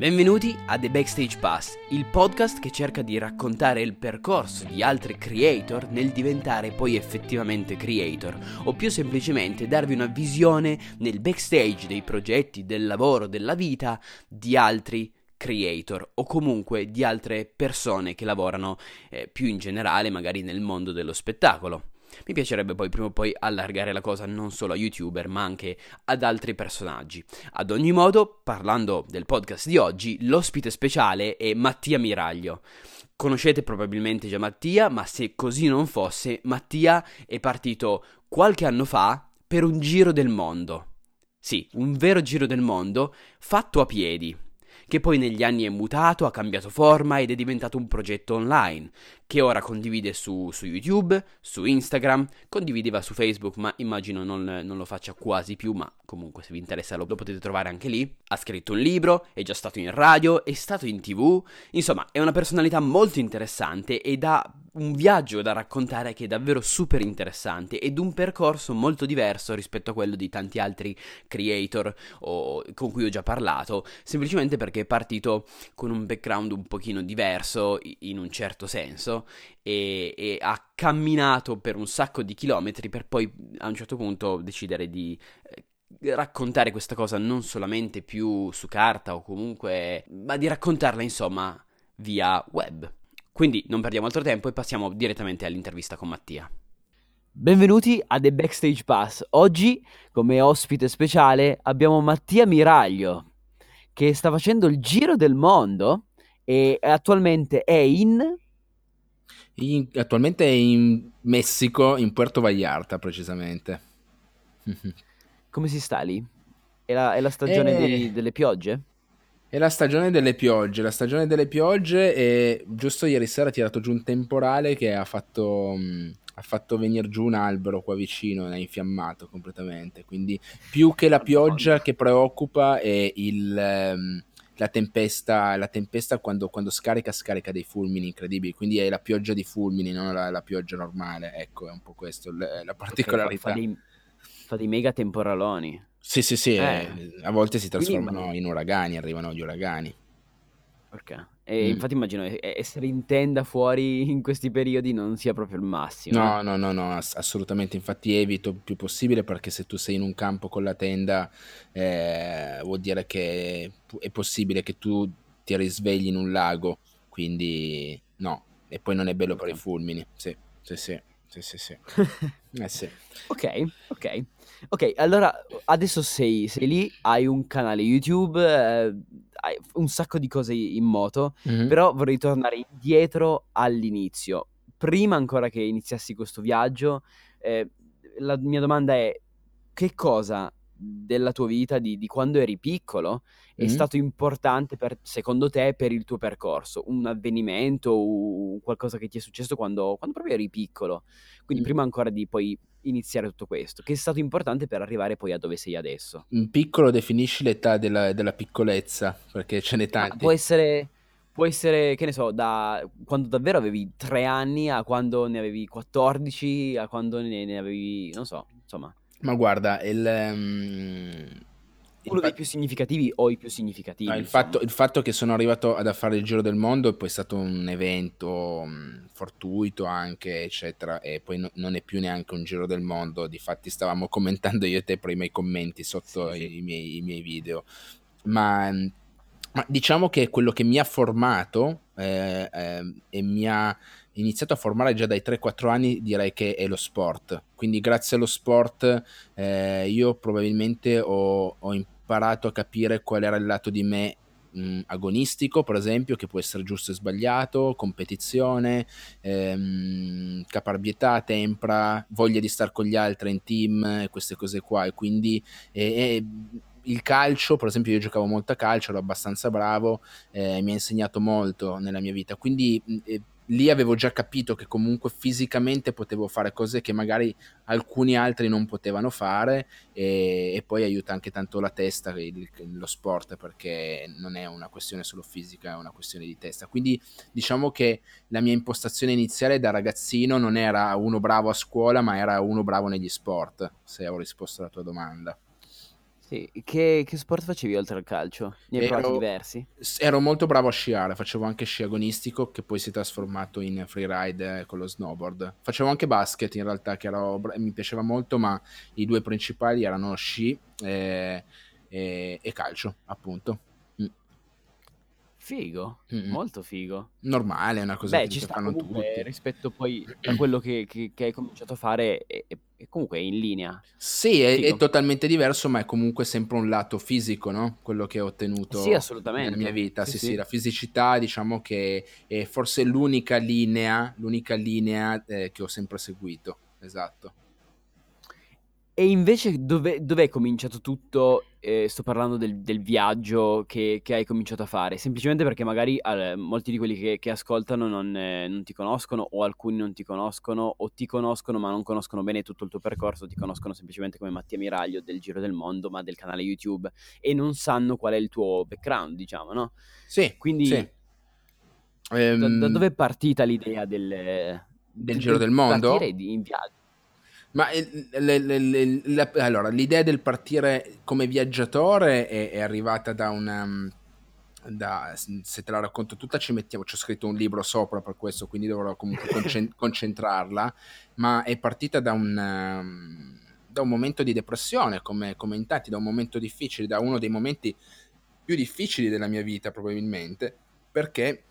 Benvenuti a The Backstage Pass, il podcast che cerca di raccontare il percorso di altri creator nel diventare poi effettivamente creator, o più semplicemente darvi una visione nel backstage dei progetti, del lavoro, della vita di altri creator o comunque di altre persone che lavorano eh, più in generale magari nel mondo dello spettacolo. Mi piacerebbe poi prima o poi allargare la cosa non solo a youtuber ma anche ad altri personaggi. Ad ogni modo, parlando del podcast di oggi, l'ospite speciale è Mattia Miraglio. Conoscete probabilmente già Mattia, ma se così non fosse, Mattia è partito qualche anno fa per un giro del mondo. Sì, un vero giro del mondo fatto a piedi, che poi negli anni è mutato, ha cambiato forma ed è diventato un progetto online, che ora condivide su, su YouTube, su Instagram, condivideva su Facebook, ma immagino non, non, lo faccia quasi più, ma comunque se vi interessa lo, lo potete trovare anche lì. Ha scritto un libro, è già stato in radio, è stato in tv, insomma è una personalità molto interessante ed ha un viaggio da raccontare che è davvero super interessante ed un percorso molto diverso rispetto a quello di tanti altri creator o, con cui ho già parlato, semplicemente perché è partito con un background un pochino diverso in un certo senso e, e ha camminato per un sacco di chilometri per poi a un certo punto decidere di eh, raccontare questa cosa non solamente più su carta o comunque, ma di raccontarla insomma via web. Quindi non perdiamo altro tempo e passiamo direttamente all'intervista con Mattia. Benvenuti a The Backstage Pass. Oggi, come ospite speciale, abbiamo Mattia Miraglio, che sta facendo il giro del mondo e attualmente è in... in attualmente è in Messico, in Puerto Vallarta precisamente. come si sta lì? È la, è la stagione e... dei, delle piogge? È la stagione delle piogge, la stagione delle piogge e giusto ieri sera ha tirato giù un temporale che ha fatto, mh, mm, ha fatto venire giù un albero qua vicino e ha infiammato completamente. Quindi più che la pioggia che preoccupa è il, um, la tempesta, la tempesta quando, quando, scarica, scarica dei fulmini incredibili. Quindi è la pioggia di fulmini, non la, la pioggia normale. Ecco, è un po' questo la particolarità. Fa dei, fa dei mega temporaloni. Sì, sì, sì, eh. a volte si trasformano Quindi, in uragani, arrivano gli uragani. Perché? E mm. infatti immagino essere in tenda fuori in questi periodi non sia proprio il massimo. No, eh. no, no, no, assolutamente. Infatti evito il più possibile perché se tu sei in un campo con la tenda eh, vuol dire che è possibile che tu ti risvegli in un lago. Quindi no, e poi non è bello okay. per i fulmini. Sì, sì, sì. Sì, sì, sì. eh, sì. ok, ok. Ok, allora adesso sei, sei lì, hai un canale YouTube, eh, hai un sacco di cose in moto, mm-hmm. però vorrei tornare indietro all'inizio. Prima ancora che iniziassi questo viaggio, eh, la mia domanda è che cosa della tua vita, di, di quando eri piccolo, è mm-hmm. stato importante per, secondo te per il tuo percorso? Un avvenimento o qualcosa che ti è successo quando, quando proprio eri piccolo? Quindi mm-hmm. prima ancora di poi iniziare tutto questo, che è stato importante per arrivare poi a dove sei adesso. In piccolo definisci l'età della, della piccolezza, perché ce n'è tanti. può essere, può essere, che ne so, da quando davvero avevi tre anni a quando ne avevi 14, a quando ne, ne avevi, non so, insomma. Ma guarda, il... Um, uno dei più significativi o i più significativi. No, il, fatto, il, fatto, che sono arrivato ad fare il giro del mondo è poi stato un evento mh, fortuito anche, eccetera, e poi no, non è più neanche un giro del mondo. Difatti stavamo commentando io e te prima i commenti sotto sì, i, sì. I, miei, i, miei, video. Ma, ma, diciamo che quello che mi ha formato eh, eh, e mi ha iniziato a formare già dai 3-4 anni direi che è lo sport. Quindi grazie allo sport eh, io probabilmente ho, ho, imparato a capire qual era il lato di me mh, agonistico, per esempio, che può essere giusto e sbagliato, competizione, ehm, caparbietà, tempra, voglia di stare con gli altri in team, queste cose qua. E quindi... Eh, il calcio, per esempio, io giocavo molto a calcio, ero abbastanza bravo, eh, mi ha insegnato molto nella mia vita. Quindi eh, lì avevo già capito che comunque fisicamente potevo fare cose che magari alcuni altri non potevano fare e, e poi aiuta anche tanto la testa, il, lo sport, perché non è una questione solo fisica, è una questione di testa. Quindi diciamo che la mia impostazione iniziale da ragazzino non era uno bravo a scuola, ma era uno bravo negli sport, se ho risposto alla tua domanda. Sì, che, che sport facevi oltre al calcio? Ne hai provati diversi? ero molto bravo a sciare, facevo anche sci agonistico che poi si è trasformato in freeride eh, con lo snowboard. Facevo anche basket in realtà, che ero mi piaceva molto, ma i due principali erano sci e, e- e calcio, appunto. Mm, Figo, mm, molto figo. Normale, è una cosa Beh, che, ci sta fanno tutti. rispetto poi a quello che, che- che hai cominciato a fare, è, è- è comunque in linea. Sì, è, è totalmente diverso, ma è comunque sempre un lato fisico, no? Quello che ho Sì, ottenuto nella mia vita. Sì, Sì, sì, sì. la fisicità, diciamo che è forse l'unica linea, l'unica linea eh, che ho sempre seguito. Esatto. E invece dove, dov'è cominciato tutto? Eh, sto parlando del, del viaggio che, che hai cominciato a fare, semplicemente perché magari eh, molti di quelli che, che ascoltano non, eh, non ti conoscono o alcuni non ti conoscono o ti conoscono ma non conoscono bene tutto il tuo percorso, ti conoscono semplicemente come Mattia Miraglio del Giro del Mondo ma del canale YouTube e non sanno qual è il tuo background, diciamo, no? Sì, sì. Quindi da, da Ehm, dove è partita l'idea del, del de- Giro del del Mondo? di- in viaggio? Ma le- le- le- la- allora, l'idea del partire come viaggiatore è, è arrivata da una... mm, da- se te la racconto tutta ci mettiamo, ci ho scritto un libro sopra per questo, quindi dovrò comunque concen- concentrarla, ma è partita da un, ehm, da un momento di depressione, come, come in tanti, da un momento difficile, da uno dei momenti più difficili della mia vita probabilmente, perché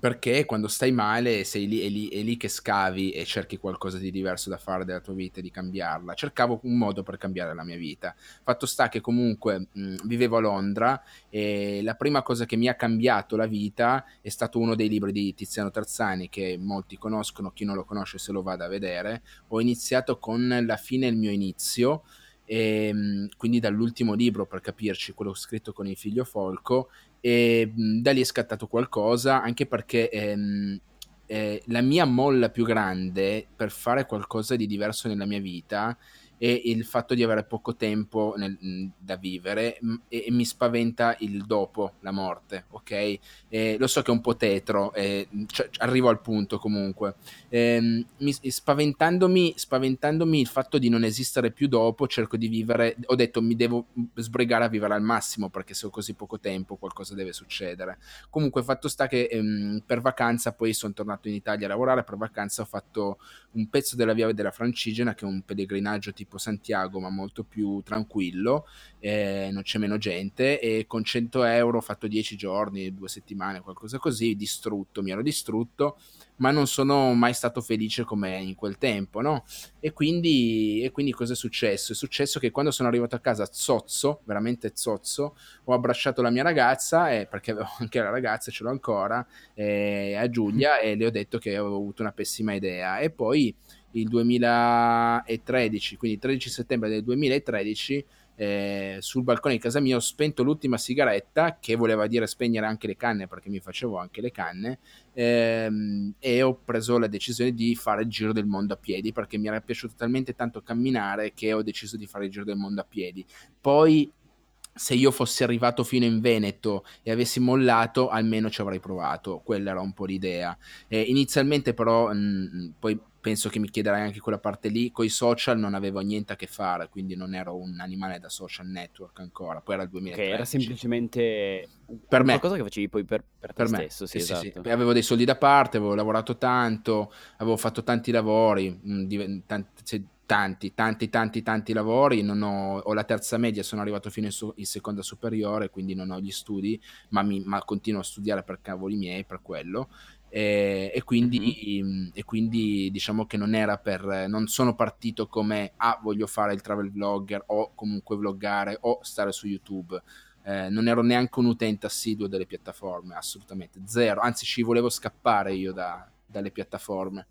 perché quando stai male sei lì, è, lì, è lì che scavi e cerchi qualcosa di diverso da fare della tua vita e di cambiarla. Cercavo un modo per cambiare la mia vita. Fatto sta che comunque mh, vivevo a Londra e la prima cosa che mi ha cambiato la vita è stato uno dei libri di Tiziano Terzani che molti conoscono, chi non lo conosce se lo vada a vedere. Ho iniziato con La fine è il mio inizio. E, mh, quindi dall'ultimo libro per capirci quello scritto con il figlio Folco e mh, da lì è scattato qualcosa anche perché ehm, eh, la mia molla più grande per fare qualcosa di diverso nella mia vita è il fatto di avere poco tempo nel- da vivere e, e mi spaventa il dopo la morte, ok? Eh, lo so che è un po' tetro, eh, cioè, arrivo al punto comunque. Ehm, mi- spaventandomi, spaventandomi il fatto di non esistere più dopo, cerco di vivere, ho detto mi devo sbrigare a vivere al massimo perché se ho così poco tempo qualcosa deve succedere. Comunque fatto sta che ehm, per vacanza poi sono tornato in Italia a lavorare, per vacanza ho fatto un pezzo della via della Francigena che è un pellegrinaggio tipo Santiago ma molto più tranquillo, eh, non c'è meno gente e con 100 euro ho fatto 10 giorni, due settimane, qualcosa così, distrutto, mi ero distrutto ma non sono mai stato felice come in quel tempo, no? E quindi, e quindi cosa è successo? È successo che quando sono arrivato a casa zozzo, veramente zozzo, ho abbracciato la mia ragazza, eh, perché avevo anche la ragazza, ce l'ho ancora, eh, a Giulia, e le ho detto che avevo avuto una pessima idea. E poi il 2013, quindi 13 settembre del 2013, eh, sul balcone di casa mia ho spento l'ultima sigaretta, che voleva dire spegnere anche le canne, perché mi facevo anche le canne, ehm, e ho preso la decisione di fare il giro del mondo a piedi, perché mi era piaciuto talmente tanto camminare che ho deciso di fare il giro del mondo a piedi. Poi se io fossi arrivato fino in Veneto e avessi mollato, almeno ci avrei provato. Quella era un po' l'idea. Eh, inizialmente, però, mh, poi penso che mi chiederai anche quella parte lì. Con i social non avevo niente a che fare, quindi non ero un animale da social network ancora. Poi era il Ok, era 2013. semplicemente Per me, qualcosa che facevi poi per, per te per me, stesso, sì, sì, sì, sì. esatto. Avevo dei soldi da parte, avevo lavorato tanto, avevo fatto tanti lavori, mh, diven- tanti, tanti, tanti, tanti, tanti lavori. Non ho, ho la terza media, sono arrivato fino in, su- in seconda superiore, quindi non ho gli studi, ma, mi- ma continuo a studiare per cavoli miei, per quello. E, e Mhm. quindi, mh, e quindi diciamo che non era per, non sono partito come ah, voglio fare il travel vlogger o comunque vloggare o stare su YouTube. Eh, non ero neanche un utente assiduo delle piattaforme, assolutamente zero. Anzi, ci volevo scappare io da- dalle piattaforme.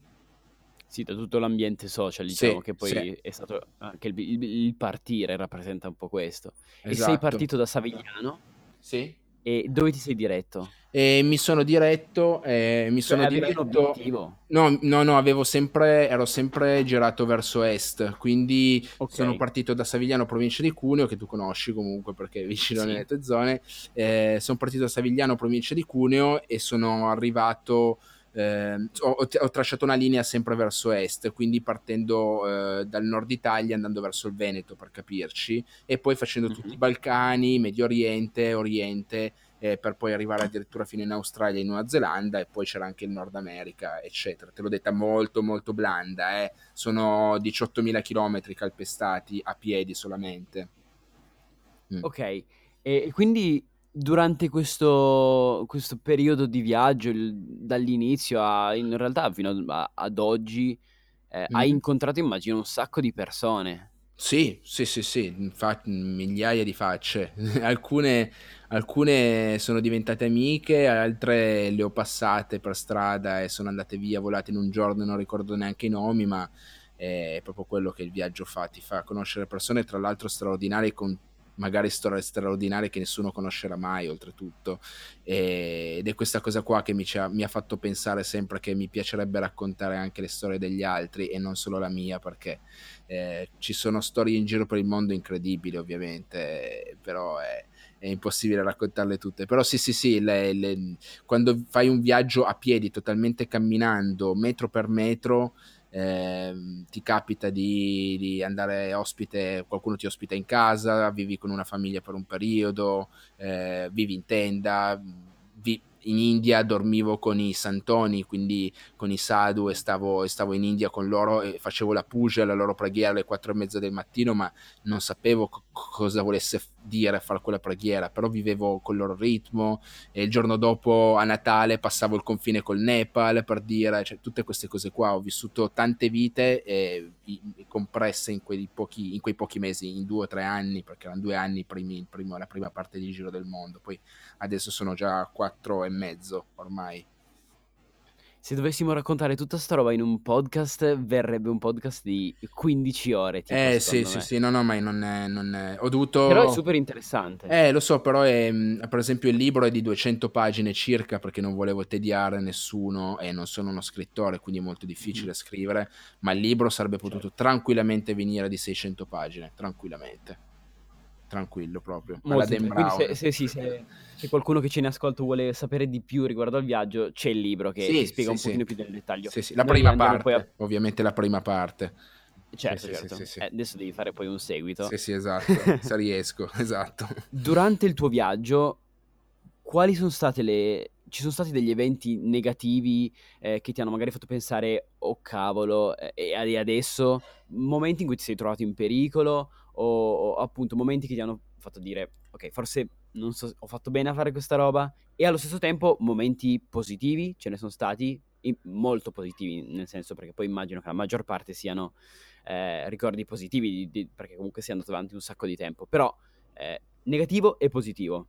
Sì, da tutto l'ambiente social, Sì, diciamo che sì, poi è stato anche il, il- il partire rappresenta un po' questo. E sei esatto. partito da Savigliano Sì. E dove ti sei diretto? E mi sono diretto, eh, mi Cioè, sono diretto. No, no, no, avevo sempre, ero sempre girato verso est, quindi sono Ok, partito da Savigliano, provincia di Cuneo, che tu conosci comunque perché è vicino nelle sì. tue zone. Eh, sono partito da Savigliano, provincia di Cuneo, e sono arrivato eh, ho, ho, tracciato una linea sempre verso est, quindi partendo eh, dal nord Italia andando verso il Veneto per capirci, e poi facendo mm-hmm. tutti i Balcani, Medio Oriente, Oriente, eh, per poi arrivare addirittura fino in Australia e in Nuova Zelanda, e poi c'era anche il Nord America, eccetera. Te l'ho detta molto molto blanda, eh. sono 18.000 km calpestati a piedi solamente. Mm. Ok, e quindi durante questo, questo periodo di viaggio, il, dall'inizio a, in realtà fino a, ad oggi, eh, mm. hai incontrato, immagino, un sacco di persone. Sì, sì, sì, sì, fa- migliaia di facce. alcune, alcune sono diventate amiche, altre le ho passate per strada e sono andate via, volate in un giorno, non ricordo neanche i nomi, ma è proprio quello che il viaggio fa, ti fa conoscere persone, tra l'altro straordinarie con magari storie straordinarie che nessuno conoscerà mai oltretutto. Ed è questa cosa qua che mi, mi ha fatto pensare sempre che mi piacerebbe raccontare anche le storie degli altri e non solo la mia perché eh, ci sono storie in giro per il mondo incredibili ovviamente però è, è impossibile raccontarle tutte. Però sì sì sì le, le, quando fai un viaggio a piedi totalmente camminando metro per metro eh, ti capita di, di, andare ospite, qualcuno ti ospita in casa, vivi con una famiglia per un periodo, eh, vivi in tenda, vi, in India dormivo con i santoni, quindi con i sadhu e stavo, e stavo in India con loro e facevo la puja, la loro preghiera alle quattro e mezza del mattino, ma non sapevo co- cosa volesse dire fare quella preghiera, però vivevo col loro ritmo e il giorno dopo a Natale passavo il confine col Nepal per dire, cioè, tutte queste cose qua, ho vissuto tante vite e, compresse in quei, pochi, in quei pochi mesi, in due o tre anni, perché erano due anni primi, primo, la prima parte di Giro del Mondo, poi adesso sono già quattro e mezzo ormai. Se dovessimo raccontare tutta sta roba in un podcast, verrebbe un podcast di 15 ore. Tipo, eh sì, sì, sì, no, no, ma non è, non è... Ho dovuto... Però è super interessante. Eh, lo so, però è, mm, per esempio il libro è di 200 pagine circa perché non volevo tediare nessuno e non sono uno scrittore, quindi è molto difficile mm. scrivere, ma il libro sarebbe potuto certo. tranquillamente venire di 600 pagine, tranquillamente tranquillo proprio. Molto Quindi se, se, sì, se, se, qualcuno che ce ne ascolta vuole sapere di più riguardo al viaggio, c'è il libro che sì, spiega sì, un pochino più nel dettaglio. Sì, sì. La Noi prima parte, a... ovviamente la prima parte. Certo, certo. Eh, adesso devi fare poi un seguito. Sì, sì, esatto, se riesco, esatto. Durante il tuo viaggio, quali sono state le... Ci sono stati degli eventi negativi eh, che ti hanno magari fatto pensare, oh cavolo, eh, e adesso, momenti in cui ti sei trovato in pericolo o, o, appunto momenti che ti hanno fatto dire ok forse non so, ho fatto bene a fare questa roba. E allo stesso tempo momenti positivi ce ne sono stati molto positivi nel senso perché poi immagino che la maggior parte siano eh, ricordi positivi di, di, perché comunque si è andato avanti un sacco di tempo. Però eh, negativo e positivo.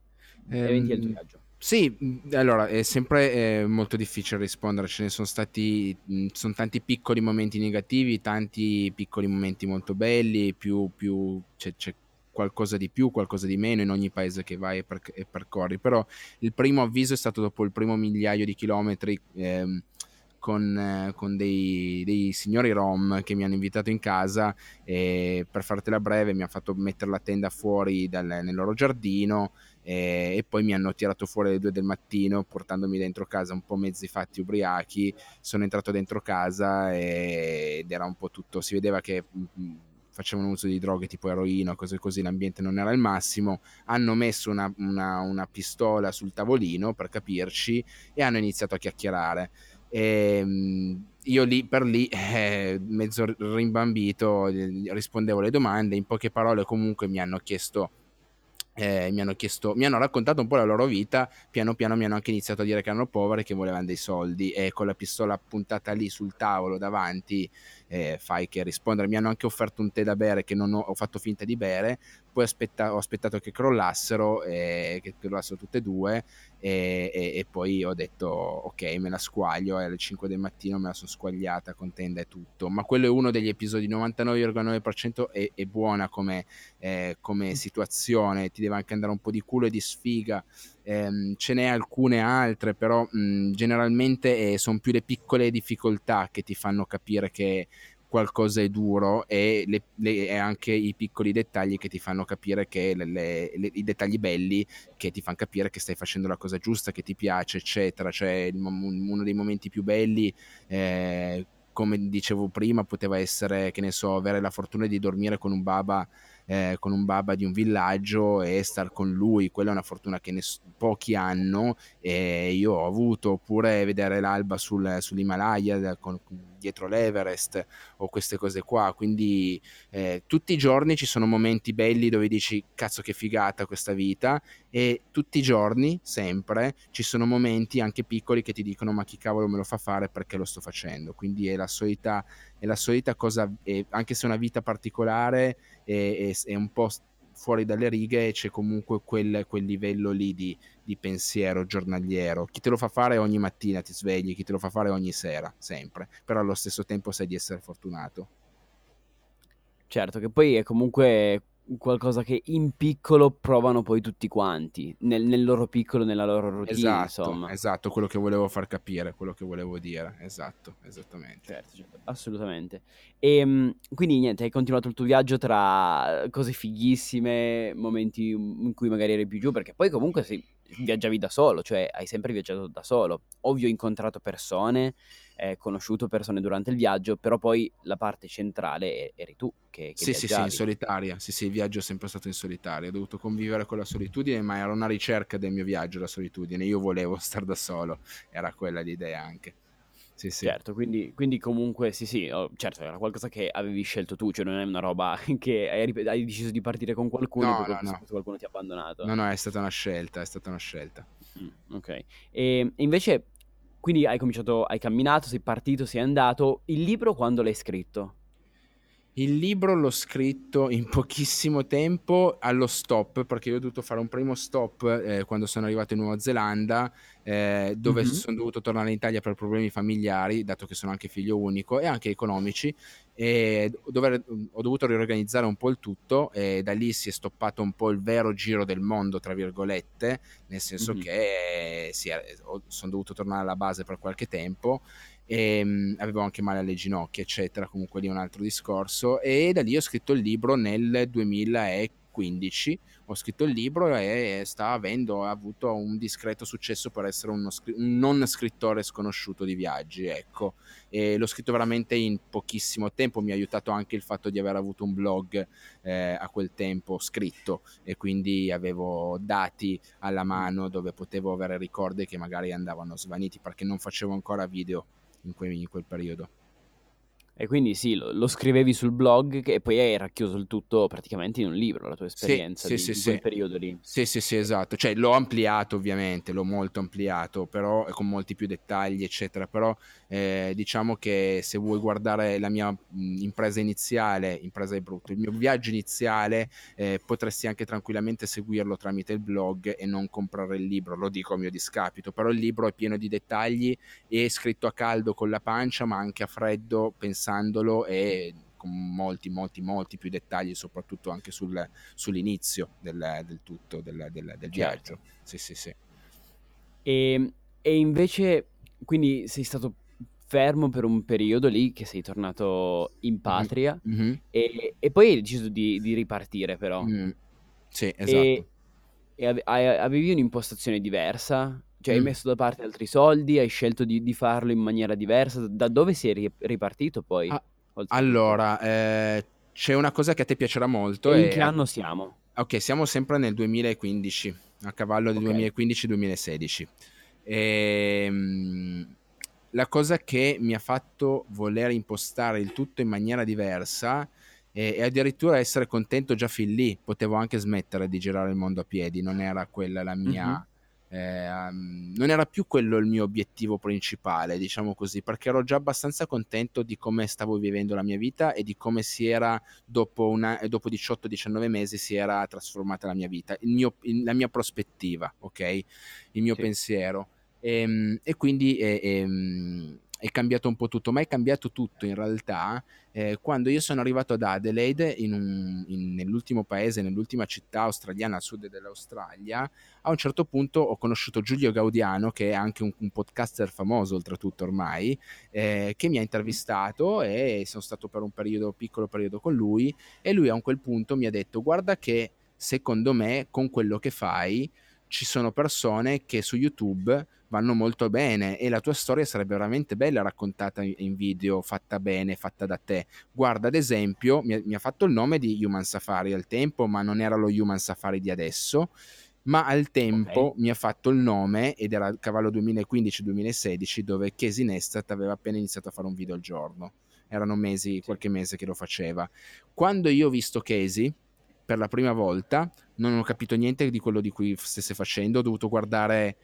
Ehm, eventi del tuo viaggio sì, mhmm, allora è sempre eh, molto difficile rispondere, ce ne sono stati, mhmm, sono tanti piccoli momenti negativi, tanti piccoli momenti molto belli, più, più c'è, c'è qualcosa di più, qualcosa di meno in ogni paese che vai e, per, e percorri, però il primo avviso è stato dopo il primo migliaio di chilometri. Ehm, con, eh, con dei, dei, signori rom che mi hanno invitato in casa e per fartela breve mi hanno fatto mettere la tenda fuori dal, nel loro giardino e, e, poi mi hanno tirato fuori alle due del mattino portandomi dentro casa un po' mezzi fatti ubriachi. Sono entrato dentro casa e, ed era un po' tutto. Si vedeva che mm, mm, facevano uso di droghe tipo eroina, cose così, l'ambiente non era il massimo, hanno messo una, una, una, pistola sul tavolino per capirci e hanno iniziato a chiacchierare. E, ehm, io lì per lì, eh, mezzo rimbambito, rispondevo alle domande, in poche parole comunque mi hanno chiesto eh, mi hanno chiesto, mi hanno raccontato un po' la loro vita, piano piano mi hanno anche iniziato a dire che erano poveri che volevano dei soldi e con la pistola puntata lì sul tavolo davanti eh, fai che rispondere. Mi hanno anche offerto un tè da bere che non ho, ho fatto finta di bere, poi aspetta, ho aspettato che crollassero, eh, che crollassero tutte e due e, e, e, poi ho detto ok me la squaglio. E alle 5 del mattino me la sono squagliata con tenda e tutto. Ma quello è uno degli episodi 99,9% è, è buona come, eh, come situazione. Ti deve anche andare un po' di culo e di sfiga ehm, ce n'è alcune altre però mh, generalmente eh, sono più le piccole difficoltà che ti fanno capire che qualcosa è duro e, le, le, e, anche i piccoli dettagli che ti fanno capire che le, i dettagli belli che ti fanno capire che stai facendo la cosa giusta, che ti piace, eccetera. Cioè, uno dei momenti più belli. Eh, come dicevo prima, poteva essere, che ne so, avere la fortuna di dormire con un baba eh, con un baba di un villaggio e star con lui, quella è una fortuna che ness- pochi hanno e io ho avuto, oppure vedere l'alba sul, sull'Himalaya con, dietro l'Everest o queste cose qua, quindi eh, tutti i giorni ci sono momenti belli dove dici cazzo che figata questa vita. E tutti i giorni, sempre, ci sono momenti anche piccoli che ti dicono ma chi cavolo me lo fa fare? Perché lo sto facendo, quindi è la solita, è la solita cosa, anche se è una vita particolare è, è, è un po' fuori dalle righe c'è comunque quel, quel livello lì di, di, pensiero giornaliero. Chi te lo fa fare ogni mattina ti svegli, chi te lo fa fare ogni sera, sempre, però allo stesso tempo sai di essere fortunato. Certo, che poi è comunque qualcosa che in piccolo provano poi tutti quanti, nel, nel loro piccolo, nella loro routine, esatto, insomma. Esatto, quello che volevo far capire, quello che volevo dire, esatto, esattamente. Certo, certo assolutamente. E ehm, quindi niente, hai continuato il tuo viaggio tra cose fighissime, momenti in cui magari eri più giù, perché poi comunque sei viaggiavi da solo, cioè hai sempre viaggiato da solo. Ovvio ho incontrato persone, eh, conosciuto persone durante il viaggio, però poi la parte centrale eri tu che, che Sì, sì, sì, in solitaria. Sì, sì, il viaggio è sempre stato in solitaria. Ho dovuto convivere con la solitudine, ma era una ricerca del mio viaggio la solitudine. Io volevo stare da solo, era quella l'idea anche. Sì, sì. Certo, quindi, quindi, comunque sì, sì, oh, certo, era qualcosa che avevi scelto tu, cioè non è una roba che hai, hai deciso di partire con qualcuno no, e poi no, no. qualcuno ti ha abbandonato. No, no, è stata una scelta, è stata una scelta. Mm, ok, e invece, quindi hai cominciato, hai camminato, sei partito, sei andato, il libro quando l'hai scritto? Il libro l'ho scritto in pochissimo tempo allo stop, perché io ho dovuto fare un primo stop eh, quando sono arrivato in Nuova Zelanda, eh, dove mm-hmm. sono dovuto tornare in Italia per problemi familiari, dato che sono anche figlio unico, e anche economici, e dove ho dovuto riorganizzare un po' il tutto, e da lì si è stoppato un po' il vero giro del mondo, tra virgolette, nel senso mm-hmm. che sì, sono dovuto tornare alla base per qualche tempo e um, avevo anche male alle ginocchia, eccetera. Comunque lì è un altro discorso. E da lì ho scritto il libro nel 2015. Ho scritto il libro e sta avendo avuto un discreto successo per essere uno, un non scrittore sconosciuto di viaggi. Ecco, e l'ho scritto veramente in pochissimo tempo. Mi ha aiutato anche il fatto di aver avuto un blog eh, a quel tempo scritto e quindi avevo dati alla mano dove potevo avere ricordi che magari andavano svaniti perché non facevo ancora video in, que- in quel periodo. E quindi sì, lo, lo, scrivevi sul blog e poi hai racchiuso il tutto praticamente in un libro, la tua esperienza sì, di, sì, di sì, quel periodo lì. Sì, sì, sì, esatto. Cioè l'ho ampliato ovviamente, l'ho molto ampliato, però con molti più dettagli, eccetera. Però eh, diciamo che se vuoi guardare la mia impresa iniziale, impresa è brutto, il mio viaggio iniziale, eh, potresti anche tranquillamente seguirlo tramite il blog e non comprare il libro, lo dico a mio discapito, però il libro è pieno di dettagli, è scritto a caldo con la pancia, ma anche a freddo, pensando pensandolo e con molti, molti, molti più dettagli, soprattutto anche sul, sull'inizio del, del tutto, del, del, del certo. viaggio. Sì, sì, sì. E, ehm, e, invece, quindi sei stato fermo per un periodo lì, che sei tornato in mm-hmm. patria, mm-hmm. e, e, poi hai deciso di, di ripartire però. Mm. Sì, esatto. E, e avevi un'impostazione diversa? Cioè, hai mm. messo da parte altri soldi, hai scelto di, di, farlo in maniera diversa. Da dove sei ripartito poi? Ah, allora, eh, c'è una cosa che a te piacerà molto. E in che anno siamo? Ok, siamo sempre nel 2015, a cavallo del okay. 2015-2016. E, ehm, la cosa che mi ha fatto voler impostare il tutto in maniera diversa e, e, addirittura essere contento già fin lì. Potevo anche smettere di girare il mondo a piedi, non era quella la mia... Eh, um, non era più quello il mio obiettivo principale, diciamo così, perché ero già abbastanza contento di come stavo vivendo la mia vita e di come si era dopo, una, dopo 18-19 mesi si era trasformata la mia vita, il mio, la mia prospettiva, ok? Il mio sì. pensiero. E, ehm, e quindi e, e, è cambiato un po' tutto, ma è cambiato tutto in realtà eh, quando io sono arrivato ad Adelaide, in un, in, nell'ultimo paese, nell'ultima città australiana a sud dell'Australia, a un certo punto ho conosciuto Giulio Gaudiano, che è anche un, un podcaster famoso oltretutto ormai, eh, che mi ha intervistato e sono stato per un periodo, piccolo periodo con lui e lui a un quel punto mi ha detto guarda che secondo me con quello che fai ci sono persone che su YouTube vanno molto bene e la tua storia sarebbe veramente bella raccontata in video, fatta bene, fatta da te. Guarda, ad esempio, mi ha, mi ha fatto il nome di Human Safari al tempo, ma non era lo Human Safari di adesso ma al tempo okay. mi ha fatto il nome ed era il cavallo 2015-2016 dove Casey Neistat aveva appena iniziato a fare un video al giorno erano mesi, sì. qualche mese che lo faceva quando io ho visto Casey per la prima volta, non ho capito niente di quello di cui stesse facendo, ho dovuto guardare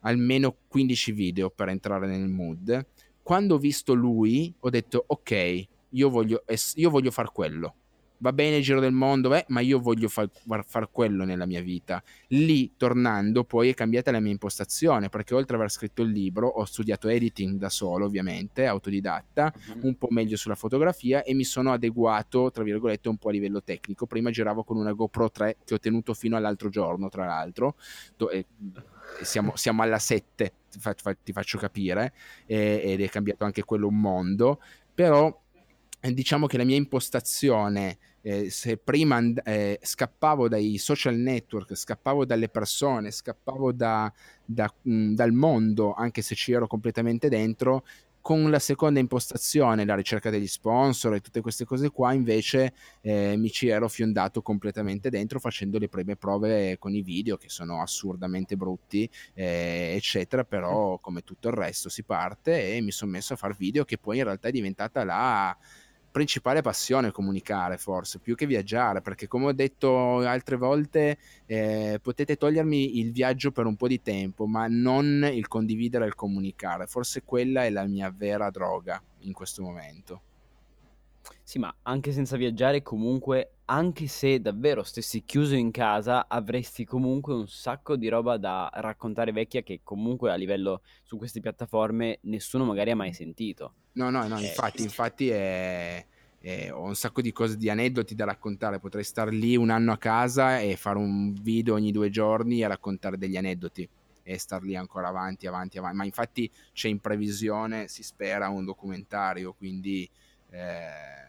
almeno 15 video per entrare nel mood. Quando ho visto lui, ho detto ok, io voglio, io voglio far quello va bene il giro del mondo, beh, ma io voglio far, far, quello nella mia vita. Lì, tornando, poi è cambiata la mia impostazione, perché oltre ad aver scritto il libro, ho studiato editing da solo, ovviamente, autodidatta, uh-huh. un po' meglio sulla fotografia e mi sono adeguato, tra virgolette, un po' a livello tecnico. Prima giravo con una GoPro 3 che ho tenuto fino all'altro giorno, tra l'altro. Do- siamo, siamo, alla 7, ti, fa- ti faccio capire, e- ed è cambiato anche quello un mondo, però diciamo che la mia impostazione, eh, se prima and- eh, scappavo dai social network, scappavo dalle persone, scappavo da, da, mh, mm, dal mondo, anche se ci ero completamente dentro, con la seconda impostazione, la ricerca degli sponsor e tutte queste cose qua, invece eh, mi ci ero fiondato completamente dentro facendo le prime prove con i video che sono assurdamente brutti, eh, eccetera, però come tutto il resto si parte e mi sono messo a fare video che poi in realtà è diventata la principale passione comunicare forse, più che viaggiare, perché come ho detto altre volte eh, potete togliermi il viaggio per un po' di tempo, ma non il condividere e il comunicare. Forse quella è la mia vera droga in questo momento. Sì, ma anche senza viaggiare, comunque, anche se davvero stessi chiuso in casa, avresti comunque un sacco di roba da raccontare vecchia che comunque a livello su queste piattaforme nessuno magari ha mai sentito. No, no, no, eh, infatti, infatti è, è, ho un sacco di cose, di aneddoti da raccontare. Potrei stare lì un anno a casa e fare un video ogni due giorni e raccontare degli aneddoti e star lì ancora avanti, avanti, avanti. Ma infatti c'è in previsione, si spera, un documentario, quindi... Eh,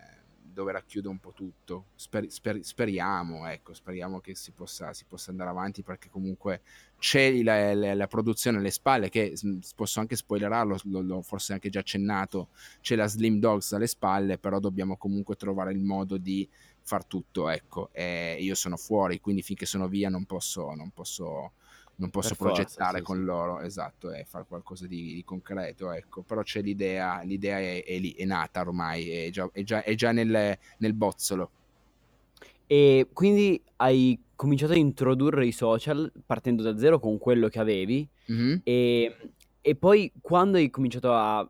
dove racchiude un po' tutto. Sper, sper, speriamo, ecco, speriamo che si possa, si possa, andare avanti perché comunque c'è la, la, la, produzione alle spalle che posso anche spoilerarlo, l'ho forse anche già accennato, c'è la Slim Dogs alle spalle, però dobbiamo comunque trovare il modo di far tutto, ecco. E io sono fuori, quindi finché sono via non posso, non posso non posso per progettare forza, con sì. loro, esatto, e fare qualcosa di, di, concreto, ecco. Però c'è l'idea, l'idea è, è lì, è nata ormai, è già, è già, è già nel, nel bozzolo. E quindi hai cominciato a introdurre i social partendo da zero con quello che avevi mm-hmm. e, e, poi quando hai cominciato a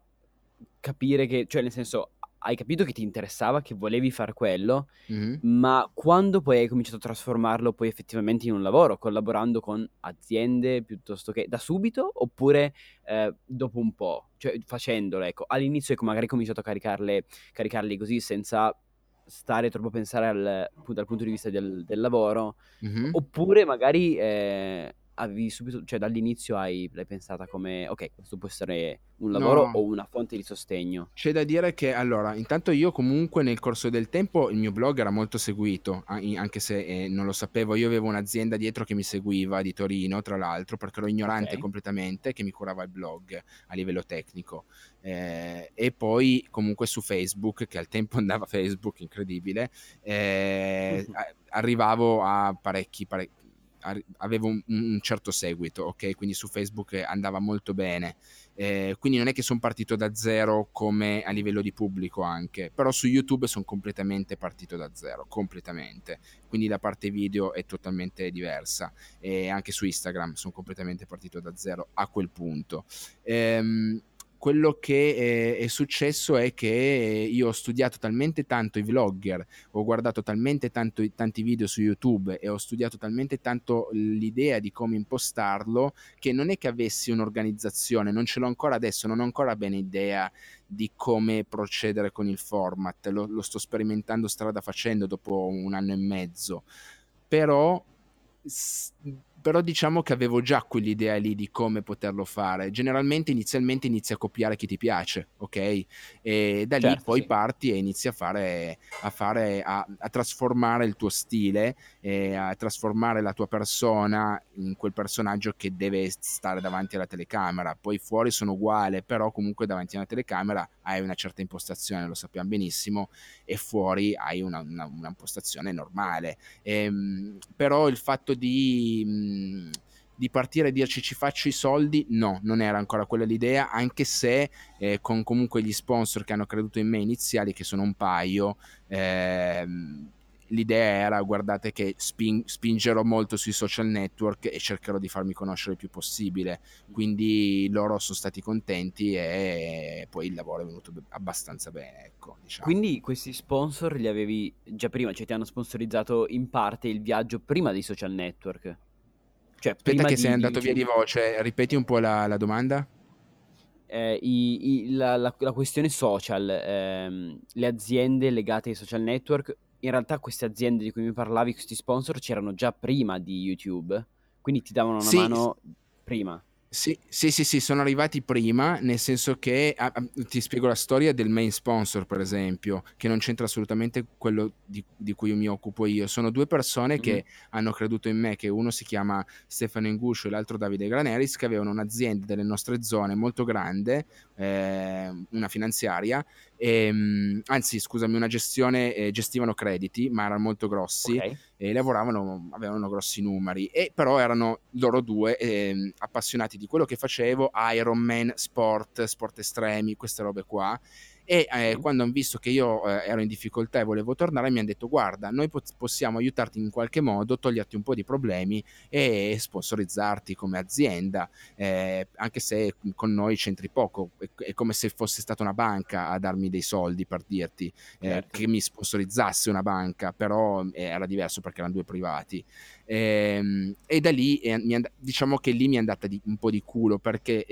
capire che, cioè nel senso hai capito che ti interessava, che volevi fare quello, mm-hmm. ma quando poi hai cominciato a trasformarlo poi effettivamente in un lavoro, collaborando con aziende piuttosto che da subito oppure eh, dopo un po', cioè facendolo, ecco, all'inizio ecco, magari hai cominciato a caricarle, caricarli così senza stare troppo a pensare al, dal punto di vista del, del lavoro, mm-hmm. oppure magari... Eh, avevi subito, cioè dall'inizio hai, l'hai pensata come, ok, questo può essere un lavoro no. o una fonte di sostegno? C'è da dire che, allora, intanto io comunque nel corso del tempo il mio blog era molto seguito, anche se eh, non lo sapevo, io avevo un'azienda dietro che mi seguiva di Torino, tra l'altro, perché ero ignorante okay. completamente, che mi curava il blog a livello tecnico. Eh, e poi comunque su Facebook, che al tempo andava Facebook, incredibile, eh, arrivavo a parecchi, parecchi avevo un, un, certo seguito, ok? Quindi su Facebook andava molto bene. Eh, quindi non è che sono partito da zero come a livello di pubblico anche, però su YouTube sono completamente partito da zero, completamente. Quindi la parte video è totalmente diversa e anche su Instagram sono completamente partito da zero a quel punto. Ehm, quello che è, è, successo è che io ho studiato talmente tanto i vlogger, ho guardato talmente tanto, tanti video su YouTube e ho studiato talmente tanto l'idea di come impostarlo che non è che avessi un'organizzazione, non ce l'ho ancora adesso, non ho ancora bene idea di come procedere con il format, lo, lo sto sperimentando strada facendo dopo un anno e mezzo, però però diciamo che avevo già quell'idea lì di come poterlo fare. Generalmente inizialmente inizi a copiare chi ti piace, ok? E da lì certo, poi sì. parti e inizi a fare, a, fare a, a, trasformare il tuo stile, a trasformare la tua persona in quel personaggio che deve stare davanti alla telecamera. Poi fuori sono uguale, però comunque davanti alla telecamera hai una certa impostazione, lo sappiamo benissimo, e fuori hai una, una, una impostazione normale. Ehm, però il fatto di di partire e dirci ci faccio i soldi, no, non era ancora quella l'idea, anche se eh, con comunque gli sponsor che hanno creduto in me iniziali, che sono un paio, eh, l'idea era guardate che spin- spingerò molto sui social network e cercherò di farmi conoscere il più possibile, quindi loro sono stati contenti e poi il lavoro è venuto abbastanza bene. Ecco, diciamo. Quindi questi sponsor li avevi già prima, cioè ti hanno sponsorizzato in parte il viaggio prima dei social network? Cioè, Aspetta che di, sei andato di... via di voce, ripeti un po' la, la domanda. Eh, i, i, la, la, la, questione social, ehm, le aziende legate ai social network, in realtà queste aziende di cui mi parlavi, questi sponsor, c'erano già prima di YouTube, quindi ti davano una sì. mano prima. Sì, sì, sì, sì, sono arrivati prima, nel senso che ah, ah, ti spiego la storia del main sponsor, per esempio, che non c'entra assolutamente quello di, di cui mi occupo io. Sono due persone mm-hmm. che hanno creduto in me, che uno si chiama Stefano Inguscio e l'altro Davide Graneris, che avevano un'azienda delle nostre zone molto grande, eh, una finanziaria, ehm, anzi scusami, una gestione, eh, gestivano crediti, ma erano molto grossi okay. e lavoravano, avevano grossi numeri, e però erano loro due eh, appassionati di quello che facevo, Ironman, sport, sport estremi, queste robe qua e eh, quando hanno visto che io eh, ero in difficoltà e volevo tornare mi hanno detto guarda noi po- possiamo aiutarti in qualche modo toglierti un po' di problemi e sponsorizzarti come azienda eh, anche se con noi c'entri poco. È, è, come se fosse stata una banca a darmi dei soldi per dirti eh, certo. che mi sponsorizzasse una banca però eh, era diverso perché erano due privati. E, ehm, e da lì eh, and- diciamo che lì mi è andata di, un po' di culo perché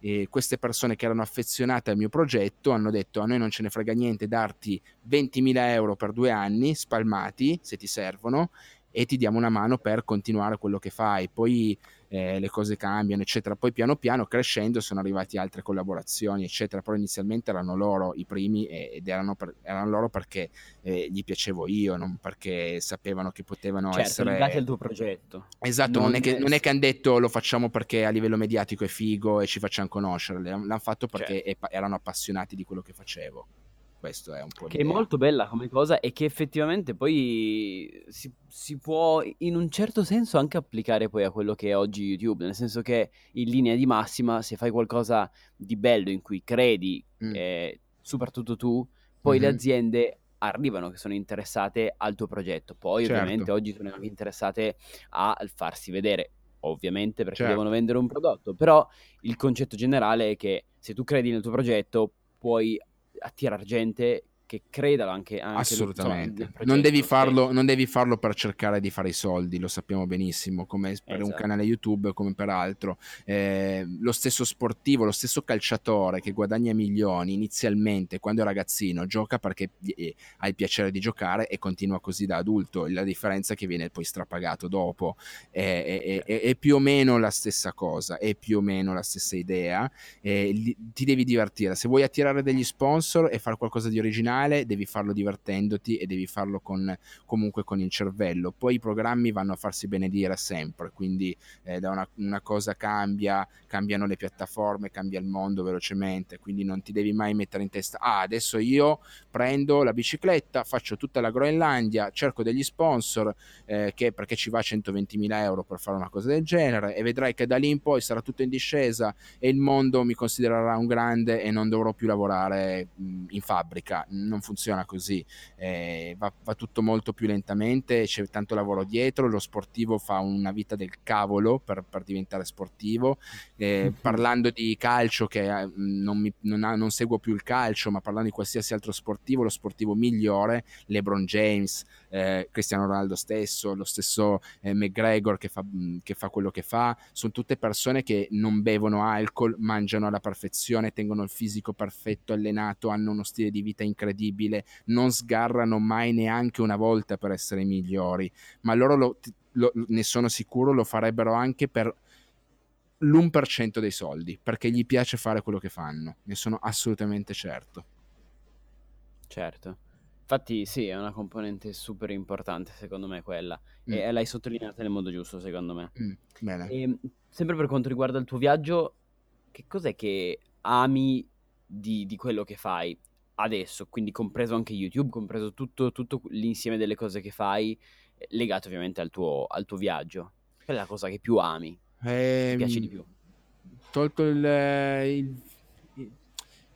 e queste persone che erano affezionate al mio progetto hanno detto a noi non ce ne frega niente darti 20.000 euro per due anni spalmati se ti servono e ti diamo una mano per continuare quello che fai. Poi eh, le cose cambiano, eccetera. Poi piano piano crescendo sono arrivati altre collaborazioni, eccetera. Però inizialmente erano loro i primi ed erano, per, erano loro perché eh, gli piacevo io, non perché sapevano che potevano certo, essere. legati al tuo progetto. Esatto, non, non, è che, non, è che, hanno detto lo facciamo perché a livello mediatico è figo e ci facciamo conoscere, l'hanno fatto perché certo. erano appassionati di quello che facevo. Questo è un po' Che l'idea. è molto bella come cosa e che effettivamente poi si, si, può in un certo senso anche applicare poi a quello che è oggi YouTube, nel senso che in linea di massima se fai qualcosa di bello in cui credi, mm. eh, soprattutto tu, poi mm-hmm. le aziende arrivano che sono interessate al tuo progetto. Poi certo. ovviamente oggi sono anche interessate a farsi vedere, ovviamente perché certo. devono vendere un prodotto, però il concetto generale è che se tu credi nel tuo progetto puoi attirare gente che credano anche, anche assolutamente. insomma, non, devi farlo, non devi farlo per cercare di fare i soldi lo sappiamo benissimo come per esatto. un canale youtube come per altro. Eh, lo stesso sportivo lo stesso calciatore che guadagna milioni inizialmente quando è ragazzino gioca perché eh, ha il piacere di giocare e continua così da adulto. La differenza è che viene poi strapagato dopo. È, è, è, è più o meno la stessa cosa è più o meno la stessa idea. Eh, ti devi divertire. Se vuoi attirare degli sponsor e fare qualcosa di originale canale, devi farlo divertendoti e devi farlo con, comunque con il cervello. Poi i programmi vanno a farsi benedire sempre, quindi eh, da una, una, cosa cambia, cambiano le piattaforme, cambia il mondo velocemente, quindi non ti devi mai mettere in testa, ah adesso io prendo la bicicletta, faccio tutta la Groenlandia, cerco degli sponsor eh, che, perché ci va 120.000 euro per fare una cosa del genere e vedrai che da lì in poi sarà tutto in discesa e il mondo mi considererà un grande e non dovrò più lavorare in fabbrica non funziona così, eh, va, va, tutto molto più lentamente, c'è tanto lavoro dietro, lo sportivo fa una vita del cavolo per, per diventare sportivo, eh, parlando di calcio che eh, non, mi, non, ha, non seguo più il calcio, ma parlando di qualsiasi altro sportivo, lo sportivo migliore, LeBron James, eh, Cristiano Ronaldo stesso, lo stesso eh, McGregor che fa, che fa quello che fa, sono tutte persone che non bevono alcol, mangiano alla perfezione, tengono il fisico perfetto, allenato, hanno uno stile di vita incredibile, non sgarrano mai neanche una volta per essere migliori, ma loro lo, lo, ne sono sicuro lo farebbero anche per l'1% dei soldi, perché gli piace fare quello che fanno, ne sono assolutamente certo. Certo. Infatti sì, è una componente super importante secondo me quella mm. e l'hai sottolineata nel modo giusto secondo me. Mm, bene. E, sempre per quanto riguarda il tuo viaggio, che cos'è che ami di, di quello che fai adesso? Quindi compreso anche YouTube, compreso tutto, tutto l'insieme delle cose che fai, eh, legato ovviamente al tuo, al tuo viaggio. Qual è la cosa che più ami? Eh, ti piace di più? Tolto il, il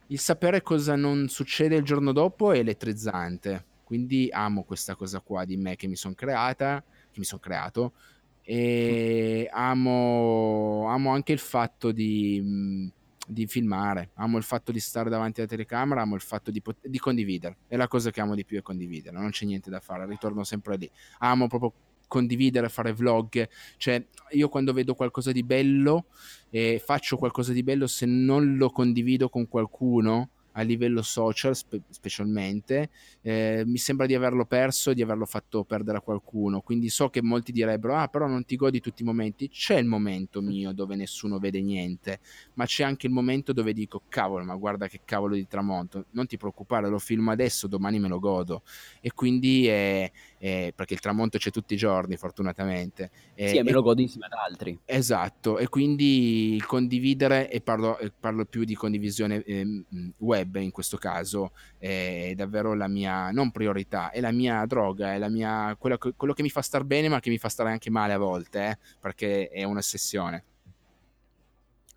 il sapere cosa non succede il giorno dopo è elettrizzante. Quindi amo questa cosa qua di me che mi sono creata, che mi sono creato. E amo, amo anche il fatto di, di, filmare, amo il fatto di stare davanti alla telecamera, amo il fatto di, di condividere. È la cosa che amo di più è condividere, non c'è niente da fare, ritorno sempre lì. Amo proprio condividere, fare vlog. Cioè, io quando vedo qualcosa di bello e faccio qualcosa di bello, se non lo condivido con qualcuno, a livello social spe- specialmente, eh, mi sembra di averlo perso e di averlo fatto perdere a qualcuno. Quindi so che molti direbbero, ah però non ti godi tutti i momenti. C'è il momento mio dove nessuno vede niente, ma c'è anche il momento dove dico, cavolo, ma guarda che cavolo di tramonto. Non ti preoccupare, lo filmo adesso, domani me lo godo. E quindi è, è perché il tramonto c'è tutti i giorni, fortunatamente. sì, e me lo godo insieme ad altri. Esatto, e quindi condividere, e parlo, parlo più di condivisione eh, web, web in questo caso è davvero la mia non priorità, è la mia droga, è la mia, quello, che, quello che mi fa star bene ma che mi fa stare anche male a volte, eh, perché è un'ossessione.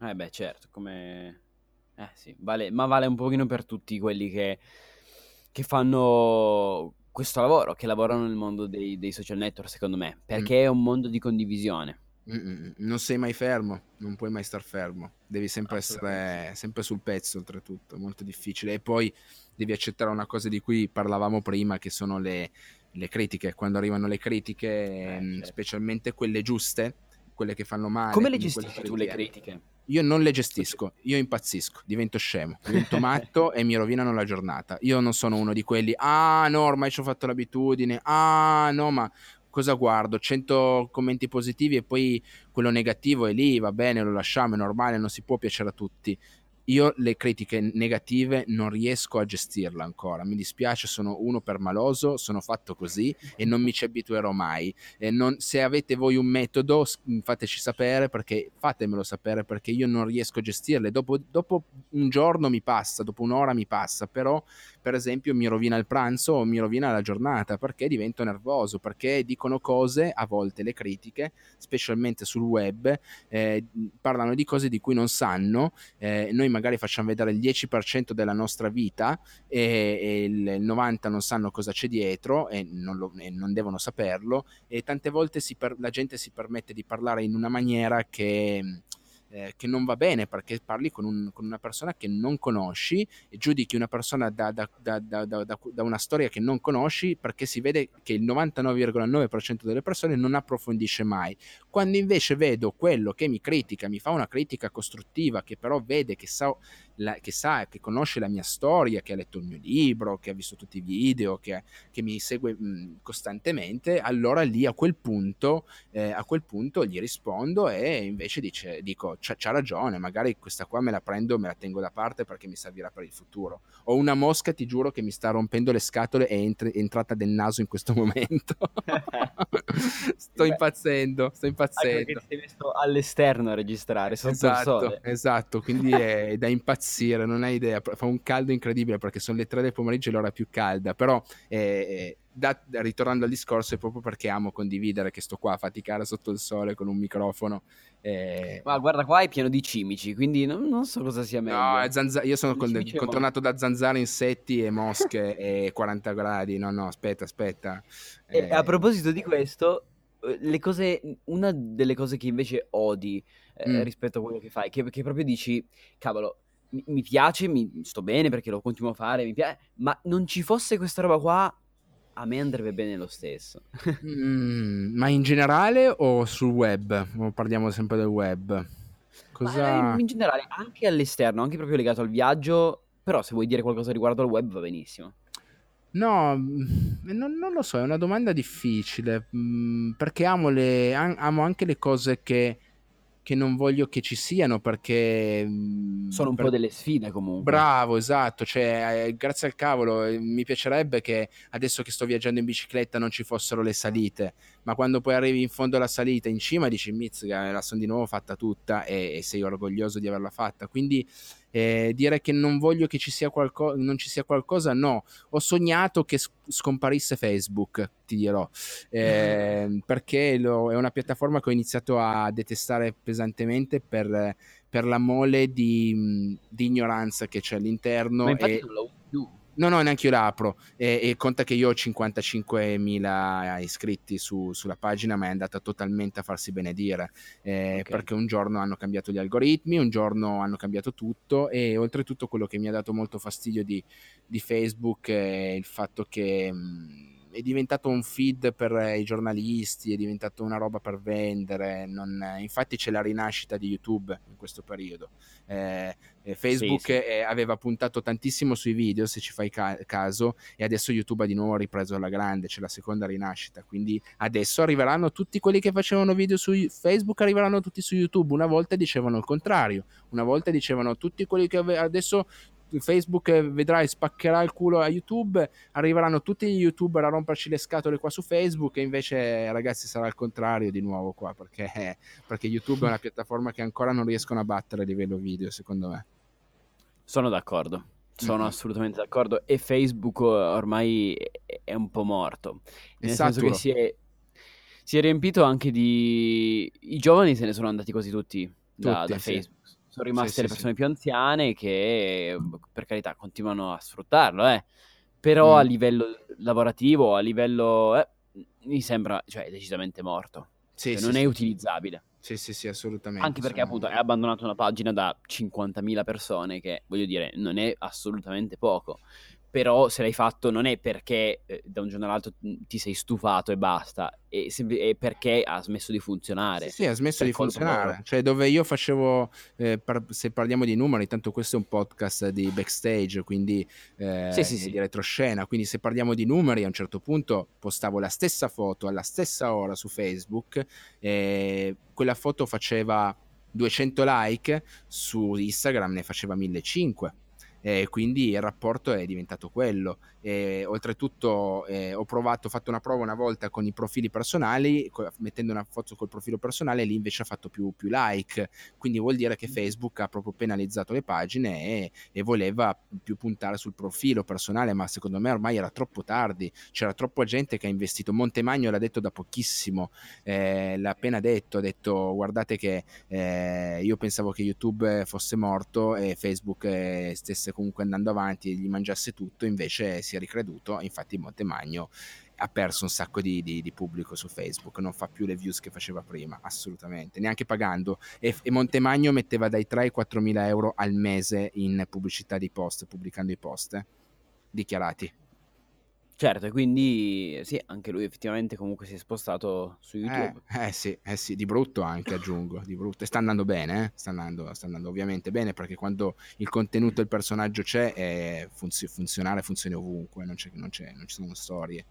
Eh beh certo, come... Eh sì, vale, ma vale un pochino per tutti quelli che, che fanno questo lavoro, che lavorano nel mondo dei, dei social network, secondo me, perché mm. è un mondo di condivisione. Mm-mm. Non sei mai fermo, non puoi mai star fermo, devi sempre essere sempre sul pezzo, oltretutto, molto difficile. E poi devi accettare una cosa di cui parlavamo prima, che sono le, le critiche. Quando arrivano le critiche, eh, ehm, certo. specialmente quelle giuste, quelle che fanno male. Come le gestisci tu le critiche? Io non le gestisco, io impazzisco, divento scemo, divento matto e mi rovinano la giornata. Io non sono uno di quelli, ah no, ormai ci ho fatto l'abitudine, ah no, ma cosa guardo? 100 commenti positivi e poi quello negativo è lì, va bene, lo lasciamo, è normale, non si può piacere a tutti io le critiche negative non riesco a gestirle ancora. Mi dispiace, sono uno permaloso, sono fatto così e non mi ci abituerò mai. Non, se avete voi un metodo, fateci sapere perché fatemelo sapere perché io non riesco a gestirle. Dopo, dopo un giorno mi passa, dopo un'ora mi passa, però per esempio mi rovina il pranzo o mi rovina la giornata perché divento nervoso, perché dicono cose, a volte le critiche, specialmente sul web, eh, parlano di cose di cui non sanno. Eh, noi magari facciamo vedere il 10% della nostra vita e, e il 90% non sanno cosa c'è dietro e non, lo, e non devono saperlo e tante volte per, la gente si permette di parlare in una maniera che eh, che non va bene perché parli con, un, con, una persona che non conosci e giudichi una persona da, da, da, da, una storia che non conosci perché si vede che il 99,9% delle persone non approfondisce mai. Quando invece vedo quello che mi critica, mi fa una critica costruttiva, che però vede che sa la, che sa, che conosce la mia storia, che ha letto il mio libro, che ha visto tutti i video, che, che mi segue mh, costantemente, allora lì a quel punto, eh, a quel punto gli rispondo e invece dice, dico, c'ha, c'ha, ragione, magari questa qua me la prendo, me la tengo da parte perché mi servirà per il futuro. Ho una mosca, ti giuro, che mi sta rompendo le scatole e è, entri, è entrata del naso in questo momento. sto impazzendo, sto impazzendo. Anche perché ti sei messo all'esterno a registrare, sotto esatto, il sole. Esatto, quindi è da impazzire impazzire, non hai idea, fa un caldo incredibile perché sono le 3 del pomeriggio e l'ora più calda, però eh, da, ritornando al discorso, è proprio perché amo condividere che sto qua a faticare sotto il sole con un microfono. Eh... Ma guarda, qua è pieno di cimici, quindi non, non so cosa sia meglio. No, zanza- io sono con, contornato da zanzare, insetti e mosche e 40 gradi. No, no, aspetta, aspetta. Eh... E a proposito di questo, eh, le cose, una delle cose che invece odi eh, mm. rispetto a quello che fai, che, che proprio dici, cavolo, mi, mi, piace, mi sto bene perché lo continuo a fare, mi piace, ma non ci fosse questa roba qua, a me andrebbe bene lo stesso. mm, ma in generale o sul web? O parliamo sempre del web? Cosa... in generale, anche all'esterno, anche proprio legato al viaggio, però se vuoi dire qualcosa riguardo al web va benissimo. No, mm, non, non lo so, è una domanda difficile, mm, perché amo, le, amo anche le cose che che non voglio che ci siano perché... Mm, Sono un per... po' delle sfide comunque. Bravo, esatto, cioè eh, grazie al cavolo eh, mi piacerebbe che adesso che sto viaggiando in bicicletta non ci fossero le salite, ma quando poi arrivi in fondo alla salita, in cima dici mizzica, la sono di nuovo fatta tutta e, e sei orgoglioso di averla fatta, quindi eh, dire che non voglio che ci sia qualcosa, non ci sia qualcosa, no. Ho sognato che scomparisse Facebook, ti dirò, eh, perché lo, è una piattaforma che ho iniziato a detestare pesantemente per, per la mole di, di, ignoranza che c'è all'interno. Ma infatti e... non la usi più. No, no, neanche io la apro. E, e, conta che io ho 55.000 iscritti su, sulla pagina, ma è andata totalmente a farsi benedire. Eh, okay. Perché un giorno hanno cambiato gli algoritmi, un giorno hanno cambiato tutto. E oltretutto, quello che mi ha dato molto fastidio di, di Facebook è il fatto che. Mh, è diventato un feed per i giornalisti, è diventato una roba per vendere. Non, infatti c'è la rinascita di YouTube in questo periodo. Eh, eh Facebook sì, sì. Eh, aveva puntato tantissimo sui video, se ci fai ca- caso, e adesso YouTube ha di nuovo ripreso alla grande, c'è la seconda rinascita. Quindi adesso arriveranno tutti quelli che facevano video su Facebook, arriveranno tutti su YouTube. Una volta dicevano il contrario, una volta dicevano tutti quelli che ave- adesso Facebook vedrai spaccherà il culo a YouTube, arriveranno tutti gli youtuber a romperci le scatole qua su Facebook e invece ragazzi sarà il contrario di nuovo qua perché, perché YouTube è una piattaforma che ancora non riescono a battere a livello video secondo me. Sono d'accordo. Sono mm-hmm. assolutamente d'accordo e Facebook ormai è un po' morto. Nel esatto. senso che si è, si è, riempito anche di... I giovani se ne sono andati quasi tutti, da, tutti da Facebook sono rimaste sì, le persone sì, più anziane che per carità continuano a sfruttarlo, eh. però mm. a livello lavorativo, a livello... Eh, mi sembra cioè, decisamente morto. Sì, cioè, non è utilizzabile. Sì, sì, sì, assolutamente. Anche perché sono... appunto hai abbandonato una pagina da 50.000 persone che, voglio dire, non è assolutamente poco però se l'hai fatto non è perché eh, da un giorno all'altro ti sei stufato e basta, è, è perché ha smesso di funzionare. Sì, sì ha smesso di funzionare. Loro. Cioè, dove io facevo, eh, per, se parliamo di numeri, tanto questo è un podcast di backstage, quindi eh, sì, sì, sì. di retroscena, quindi se parliamo di numeri, a un certo punto postavo la stessa foto alla stessa ora su Facebook, quella foto faceva 200 like, su Instagram ne faceva 1500 eh, quindi il rapporto è diventato quello. E, oltretutto eh, ho provato, ho fatto una prova una volta con i profili personali, co- mettendo una foto col profilo personale, lì invece ha fatto più, più, like, quindi vuol dire che Facebook ha proprio penalizzato le pagine e, e, voleva più puntare sul profilo personale, ma secondo me ormai era troppo tardi, c'era troppa gente che ha investito, Montemagno l'ha detto da pochissimo, eh, l'ha appena detto, ha detto guardate che eh, io pensavo che YouTube fosse morto e Facebook eh, stesse comunque andando avanti gli mangiasse tutto, invece si è ricreduto, infatti Montemagno ha perso un sacco di, di, di, pubblico su Facebook, non fa più le views che faceva prima, assolutamente, neanche pagando. E, e Montemagno metteva dai 3 ai 4 mila euro al mese in pubblicità di post, pubblicando i post dichiarati. Certo, e quindi sì, anche lui effettivamente comunque si è spostato su YouTube. Eh, eh sì, eh sì, di brutto anche aggiungo, di brutto. E sta andando bene, eh? sta, andando, sta andando ovviamente bene perché quando il contenuto il personaggio c'è, è funzi- funzionale funziona ovunque, non, c'è, non, c'è, non ci sono storie.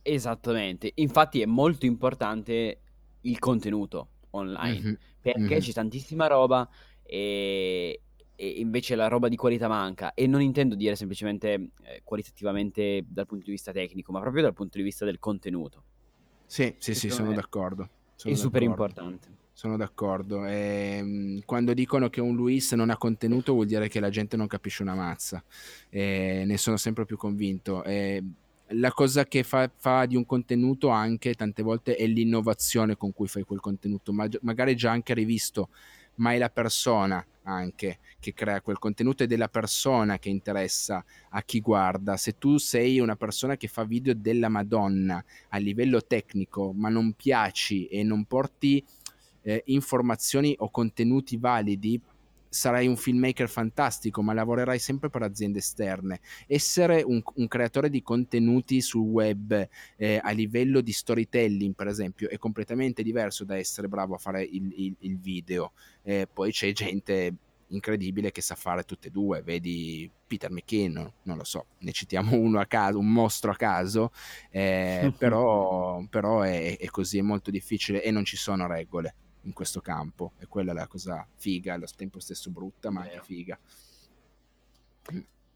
Esattamente, infatti è molto importante il contenuto online mm-hmm. perché mm-hmm. c'è tantissima roba e, e invece la roba di qualità manca e non intendo dire semplicemente eh, qualitativamente dal punto di vista tecnico, ma proprio dal punto di vista del contenuto. Sì, sì, sì, sono d'accordo. Sono è super importante. Sono d'accordo. E, ehm, quando dicono che un Luis non ha contenuto vuol dire che la gente non capisce una mazza. E ne sono sempre più convinto. E la cosa che fa, fa, di un contenuto anche tante volte è l'innovazione con cui fai quel contenuto, ma, magari già anche rivisto, ma è la persona anche che crea quel contenuto ed è la persona che interessa a chi guarda. Se tu sei una persona che fa video della Madonna a livello tecnico, ma non piaci e non porti eh, informazioni o contenuti validi, sarai un filmmaker fantastico, ma lavorerai sempre per aziende esterne. Essere un, un creatore di contenuti sul web eh, a livello di storytelling, per esempio, è completamente diverso da essere bravo a fare il, il, il video. Eh, poi c'è gente incredibile che sa fare tutte e due, vedi Peter McKinnon, non lo so, ne citiamo uno a caso, un mostro a caso, eh, però, però è, è, così, è molto difficile e non ci sono regole in questo campo e quella è la cosa figa, allo tempo stesso brutta, ma anche figa.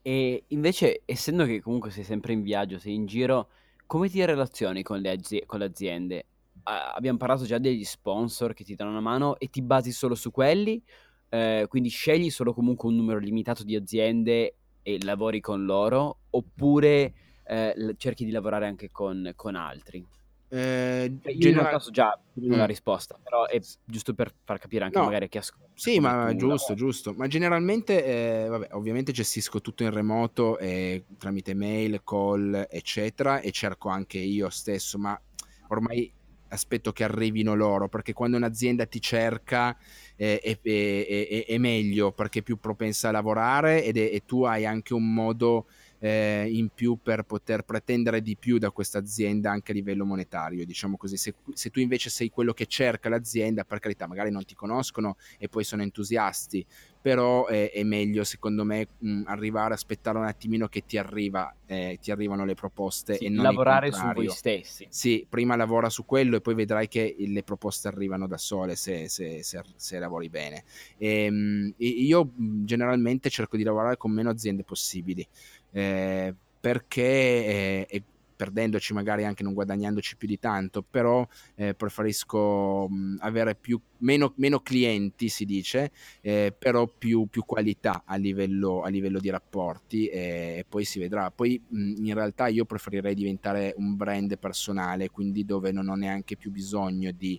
E invece, essendo che comunque sei sempre in viaggio, sei in giro, come ti relazioni con le, azi- con le aziende? Uh, abbiamo parlato già degli sponsor che ti danno una mano e ti basi solo su quelli, uh, quindi scegli solo comunque un numero limitato di aziende e lavori con loro, oppure uh, cerchi di lavorare anche con, con altri? Eh, Io genera... in realtà so già mm. la risposta, però è giusto per far capire anche no. magari chi ascolta. Sì, ma giusto, giusto. Ma generalmente, eh, vabbè, ovviamente gestisco tutto in remoto eh, tramite mail, call, eccetera, e cerco anche io stesso, ma ormai aspetto che arrivino loro, perché quando un'azienda ti cerca eh, è, è, è, è, meglio, perché è più propensa a lavorare ed e tu hai anche un modo eh, in più per poter pretendere di più da questa azienda anche a livello monetario, diciamo così. Se, se, tu invece sei quello che cerca l'azienda, per carità, magari non ti conoscono e poi sono entusiasti, però è, è meglio secondo me mh, arrivare, aspettare un attimino che ti, arriva, eh, ti arrivano le proposte sì, e non lavorare su voi stessi. Sì, prima lavora su quello e poi vedrai che le proposte arrivano da sole se, se, se, se lavori bene. E, mh, io generalmente cerco di lavorare con meno aziende possibili eh, perché eh, perdendoci magari anche non guadagnandoci più di tanto, però eh, preferisco mh, avere più, meno, meno, clienti, si dice, eh, però più, più qualità a livello, a livello, di rapporti e poi si vedrà. Poi mh, in realtà io preferirei diventare un brand personale, quindi dove non ho neanche più bisogno di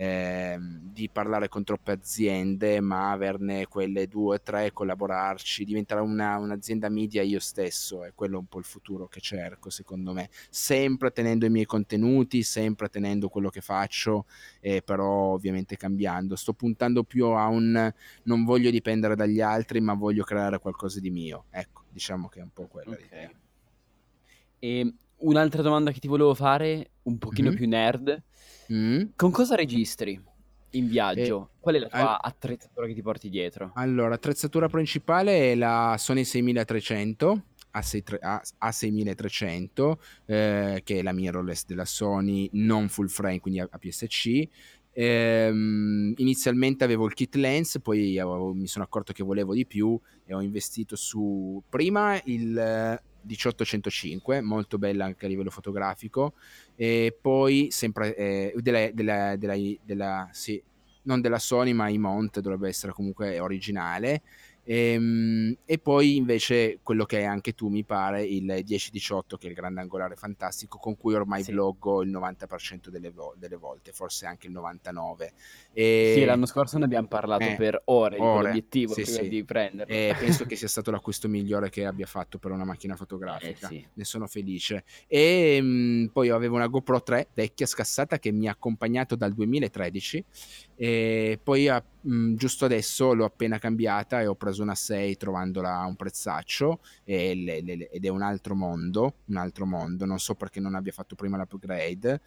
eh, di parlare con troppe aziende, ma averne quelle due o tre, collaborarci, diventare una, un'azienda media io stesso, è quello un po' il futuro che cerco secondo me, sempre tenendo i miei contenuti, sempre tenendo quello che faccio, eh, però ovviamente cambiando. Sto puntando più a un non voglio dipendere dagli altri, ma voglio creare qualcosa di mio. Ecco, diciamo che è un po' quella okay. l'idea. E un'altra domanda che ti volevo fare, un pochino mm-hmm. più nerd, Mm. Con cosa registri in viaggio? Eh, Qual è la tua all... attrezzatura che ti porti dietro? Allora, attrezzatura principale è la Sony 6300 A6, A6300, eh, che è la mirrorless della Sony, non full frame, quindi APS-C. Ehm, inizialmente avevo il kit lens, poi avevo, mi sono accorto che volevo di più e ho investito su prima il 1805, molto bella anche a livello fotografico, e poi sempre eh, della, della, della, della, sì, non della Sony ma Imont dovrebbe essere comunque originale e, ehm, e, poi invece quello che è anche tu mi pare il 1018 che è il grande angolare fantastico con cui ormai sì. vloggo il 90% delle, vo- delle, volte, forse anche il 99%. E... Sì, l'anno scorso ne abbiamo parlato eh, per ore, ore. l'obiettivo sì, prima sì. di prenderlo. E penso che sia stato l'acquisto migliore che abbia fatto per una macchina fotografica, eh, ne sono felice. E mh, mm, poi avevo una GoPro 3 vecchia scassata che mi ha accompagnato dal 2013 e poi a, mh, giusto adesso l'ho appena cambiata e ho preso una 6 trovandola a un prezzaccio e le, le, ed è un altro mondo, un altro mondo, non so perché non abbia fatto prima l'upgrade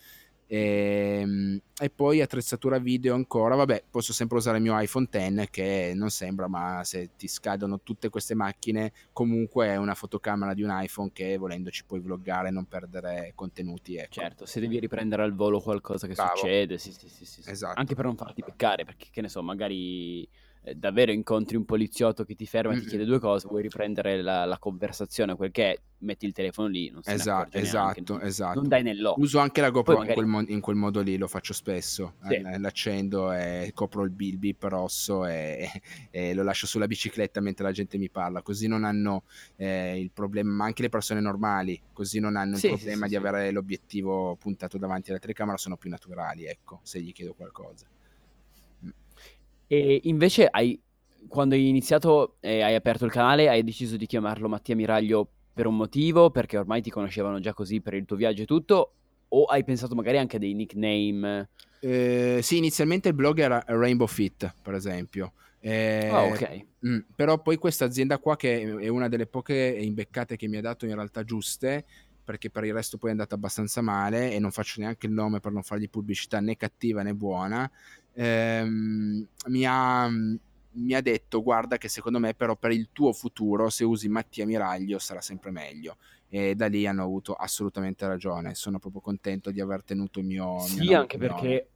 e, ehm, e, poi attrezzatura video ancora, vabbè, posso sempre usare il mio iPhone X che non sembra, ma se ti scadono tutte queste macchine, comunque è una fotocamera di un iPhone che volendo ci puoi vloggare e non perdere contenuti. Ecco. Certo, se devi riprendere al volo qualcosa che Bravo. succede, sì, sì, sì, sì, Esatto. Anche per non farti peccare, perché che ne so, magari davvero incontri un poliziotto che ti ferma e ti chiede due cose, vuoi riprendere la, la conversazione, quel che è, metti il telefono lì, non si esatto, esatto, neanche, esatto. Non dai nell'occhio. Uso anche la GoPro magari... in, quel mo- in, quel modo lì, lo faccio spesso. Sì. Eh, l'accendo e copro il bip rosso e, e, lo lascio sulla bicicletta mentre la gente mi parla, così non hanno eh, il problema, ma anche le persone normali, così non hanno sì, il problema sì, di avere l'obiettivo puntato davanti alla telecamera, sono più naturali, ecco, se gli chiedo qualcosa. E invece hai, quando hai iniziato e hai aperto il canale, hai deciso di chiamarlo Mattia Miraglio per un motivo, perché ormai ti conoscevano già così per il tuo viaggio e tutto, o hai pensato magari anche a dei nickname? Eh, sì, inizialmente il blog era Rainbow Fit, per esempio. Eh, ah, ok. Mh, però poi questa azienda qua, che è una delle poche imbeccate che mi ha dato in realtà giuste, perché per il resto poi è andata abbastanza male e non faccio neanche il nome per non fargli pubblicità né cattiva né buona, ehm, mi, ha, mi ha detto guarda che secondo me però per il tuo futuro se usi Mattia Miraglio sarà sempre meglio. E da lì hanno avuto assolutamente ragione. Sono proprio contento di aver tenuto il mio sì mio anche perché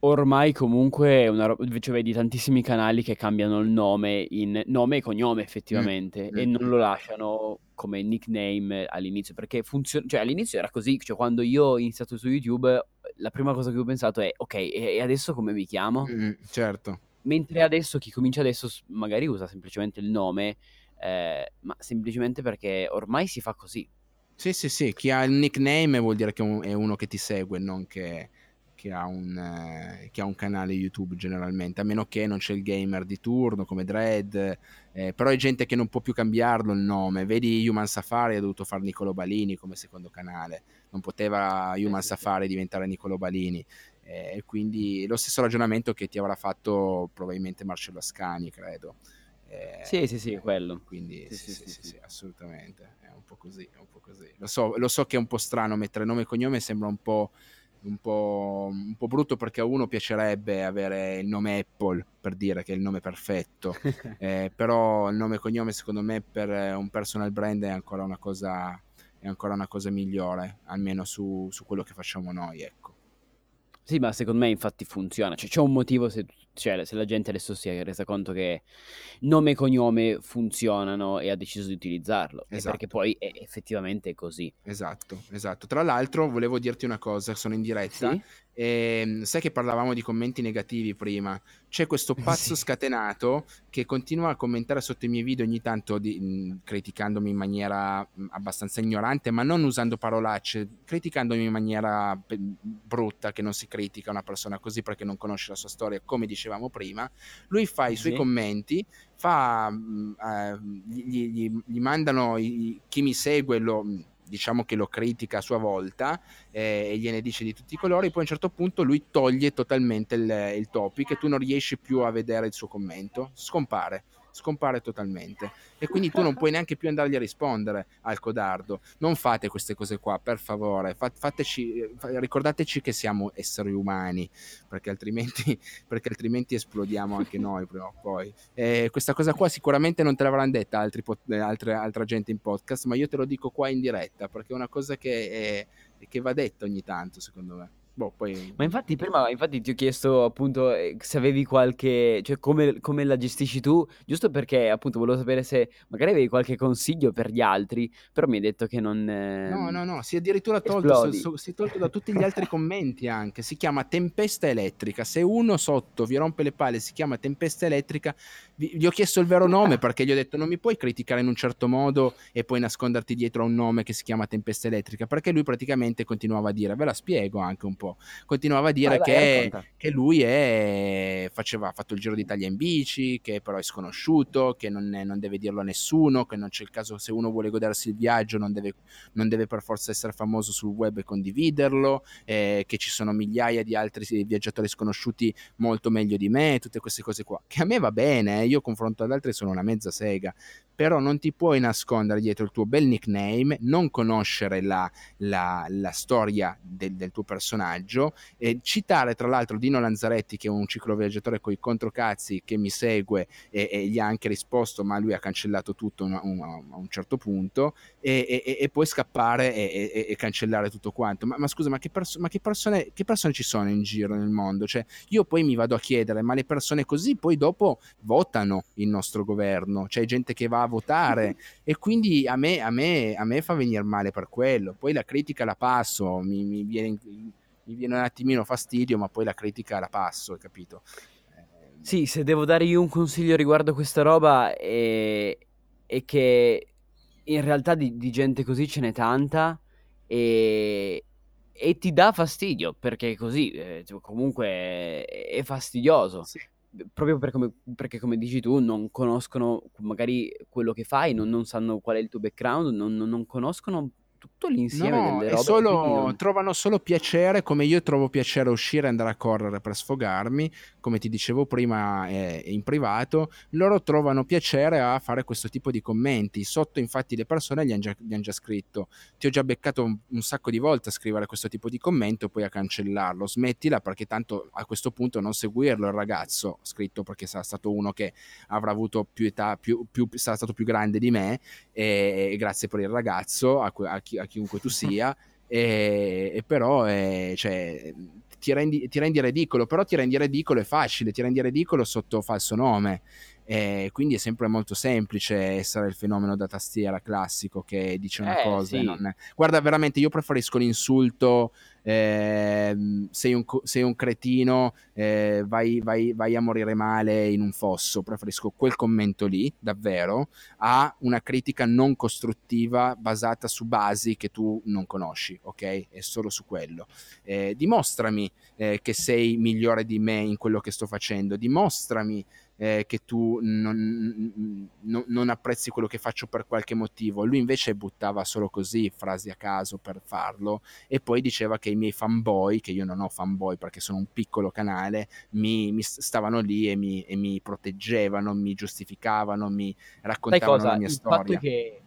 ormai comunque è una roba cioè vedi tantissimi canali che cambiano il nome in nome e cognome effettivamente mm, e mm, non lo lasciano come nickname all'inizio perché funziona cioè all'inizio era così cioè quando io ho iniziato su YouTube la prima cosa che ho pensato è ok e adesso come mi chiamo? Mm, certo mentre adesso chi comincia adesso magari usa semplicemente il nome eh, ma semplicemente perché ormai si fa così sì sì sì chi ha il nickname vuol dire che è uno che ti segue non che che ha, un, eh, che ha, un, canale YouTube generalmente, a meno che non c'è il gamer di turno come Dread, eh, però è gente che non può più cambiarlo il nome. Vedi Human Safari ha dovuto fare Nicolo Balini come secondo canale, non poteva Human Safari diventare Nicolo Balini. Eh, quindi lo stesso ragionamento che ti avrà fatto probabilmente Marcello Ascani, credo. Eh, sì, sì, sì, quello. Quindi sì, sì, sì, sì, assolutamente. È un po' così, un po' così. Lo so, lo so che è un po' strano mettere nome e cognome, sembra un po' un po', un po', brutto perché a uno piacerebbe avere il nome Apple per dire che è il nome perfetto, eh, però il nome e cognome secondo me per un personal brand è ancora una cosa, è ancora una cosa migliore, almeno su, su quello che facciamo noi. Ecco. Sì, ma secondo me infatti funziona, cioè c'è un motivo se, cioè, se la gente adesso si è resa conto che nome e cognome funzionano e ha deciso di utilizzarlo, esatto. perché poi è effettivamente così. Esatto, esatto. Tra l'altro volevo dirti una cosa, sono in diretta sì? E, ehm, sai che parlavamo di commenti negativi prima? C'è questo pazzo sì. scatenato che continua a commentare sotto i miei video ogni tanto di, mh, criticandomi in maniera mh, abbastanza ignorante, ma non usando parolacce, criticandomi in maniera pe- brutta, che non si critica una persona così perché non conosce la sua storia, come dicevamo prima. Lui fa i suoi commenti, fa, mh, eh, gli, gli, gli, mandano i, chi mi segue lo diciamo che lo critica a sua volta eh, e gliene dice di tutti i colori, poi a un certo punto lui toglie totalmente il, il topic e tu non riesci più a vedere il suo commento, scompare scompare totalmente e quindi tu non puoi neanche più andargli a rispondere al codardo. Non fate queste cose qua, per favore, fateci, ricordateci che siamo esseri umani, perché altrimenti, perché altrimenti esplodiamo anche noi prima o poi. E questa cosa qua sicuramente non te l'avranno detta altri, altre, altra gente in podcast, ma io te lo dico qua in diretta, perché è una cosa che, è, che va detta ogni tanto, secondo me. Boh, poi... Ma infatti prima infatti ti ho chiesto appunto eh, se avevi qualche, cioè come, come, la gestisci tu, giusto perché appunto volevo sapere se magari avevi qualche consiglio per gli altri, però mi hai detto che non... Eh, no, no, no, si è addirittura tolto, si, si è tolto da tutti gli altri commenti anche, si chiama tempesta elettrica, se uno sotto vi rompe le palle si chiama tempesta elettrica, gli ho chiesto il vero nome perché gli ho detto non mi puoi criticare in un certo modo e poi nasconderti dietro a un nome che si chiama tempesta elettrica, perché lui praticamente continuava a dire, ve la spiego anche un po' continuava a dire vai, che, vai, che, lui è, faceva, ha fatto il Giro d'Italia in bici, che però è sconosciuto, che non, è, non, deve dirlo a nessuno, che non c'è il caso se uno vuole godersi il viaggio non deve, non deve per forza essere famoso sul web e condividerlo, eh, che ci sono migliaia di altri viaggiatori sconosciuti molto meglio di me, tutte queste cose qua, che a me va bene, eh, io confronto ad altri sono una mezza sega, però non ti puoi nascondere dietro il tuo bel nickname, non conoscere la, la, la storia del, del tuo personaggio, personaggio, e citare tra l'altro Dino Lanzaretti che è un cicloviaggiatore con i controcazzi che mi segue e, e, gli ha anche risposto ma lui ha cancellato tutto a un, a un certo punto e, e, poi scappare e, cancellare tutto quanto. Ma, ma scusa, ma, che, perso- ma che, persone, che persone ci sono in giro nel mondo? Cioè, io poi mi vado a chiedere, ma le persone così poi dopo votano il nostro governo, c'è gente che va a votare e quindi a me, a me, a me fa venire male per quello. Poi la critica la passo, mi, mi, viene, mi viene un attimino fastidio, ma poi la critica la passo, hai capito? Sì, se devo dare io un consiglio riguardo questa roba è, è che in realtà di, di, gente così ce n'è tanta e, e ti dà fastidio perché così eh, comunque è, è fastidioso. Sì proprio per come, perché come dici tu non conoscono magari quello che fai, non, non sanno qual è il tuo background, non, non conoscono tutto l'insieme no, delle robe. Solo, non... Trovano solo piacere, come io trovo piacere uscire e andare a correre per sfogarmi, come ti dicevo prima eh, in privato, loro trovano piacere a fare questo tipo di commenti. Sotto infatti le persone gli hanno già, han già, scritto, ti ho già beccato un, un, sacco di volte a scrivere questo tipo di commento e poi a cancellarlo. Smettila perché tanto a questo punto non seguirlo il ragazzo, scritto perché sarà stato uno che avrà avuto più età, più, più, sarà stato più grande di me e, e grazie per il ragazzo, a, a chi a chiunque tu sia, e, e però eh, cioè, ti, rendi, ti rendi ridicolo, però ti rendi ridicolo è facile, ti rendi ridicolo sotto falso nome. Eh, quindi è sempre molto semplice essere il fenomeno da tastiera classico che dice una eh, cosa. Sì. Non... Guarda, veramente io preferisco l'insulto. Eh, sei, un, sei, un, cretino, eh, vai, vai, vai, a morire male in un fosso. Preferisco quel commento lì, davvero, a una critica non costruttiva basata su basi che tu non conosci, ok? È solo su quello. Eh, dimostrami eh, che sei migliore di me in quello che sto facendo, dimostrami eh, che tu non, non, non, apprezzi quello che faccio per qualche motivo. Lui invece buttava solo così frasi a caso per farlo e poi diceva che i miei fanboy, che io non ho fanboy perché sono un piccolo canale, mi, mi stavano lì e mi, e mi, proteggevano, mi giustificavano, mi raccontavano la mia Il storia. Fatto è che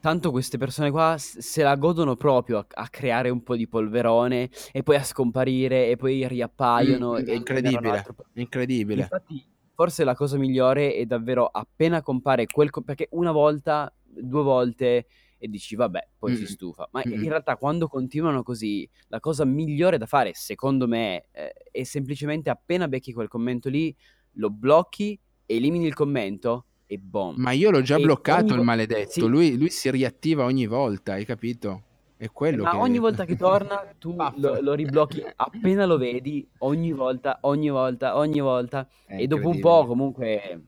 tanto queste persone qua se la godono proprio a, a, creare un po' di polverone e poi a scomparire e poi riappaiono. Mm, incredibile, altro... incredibile. Infatti forse la cosa migliore è davvero appena compare quel... Co- perché una volta, due volte e dici vabbè, poi mm. si stufa. Ma mm. in realtà quando continuano così, la cosa migliore da fare, secondo me, eh, è semplicemente appena becchi quel commento lì, lo blocchi, elimini il commento e boom. Ma io l'ho già e bloccato ogni... il maledetto, sì. lui, lui si riattiva ogni volta, hai capito? È quello Ma che... ogni volta che torna tu lo, lo, riblocchi appena lo vedi, ogni volta, ogni volta, ogni volta. È e dopo un po' comunque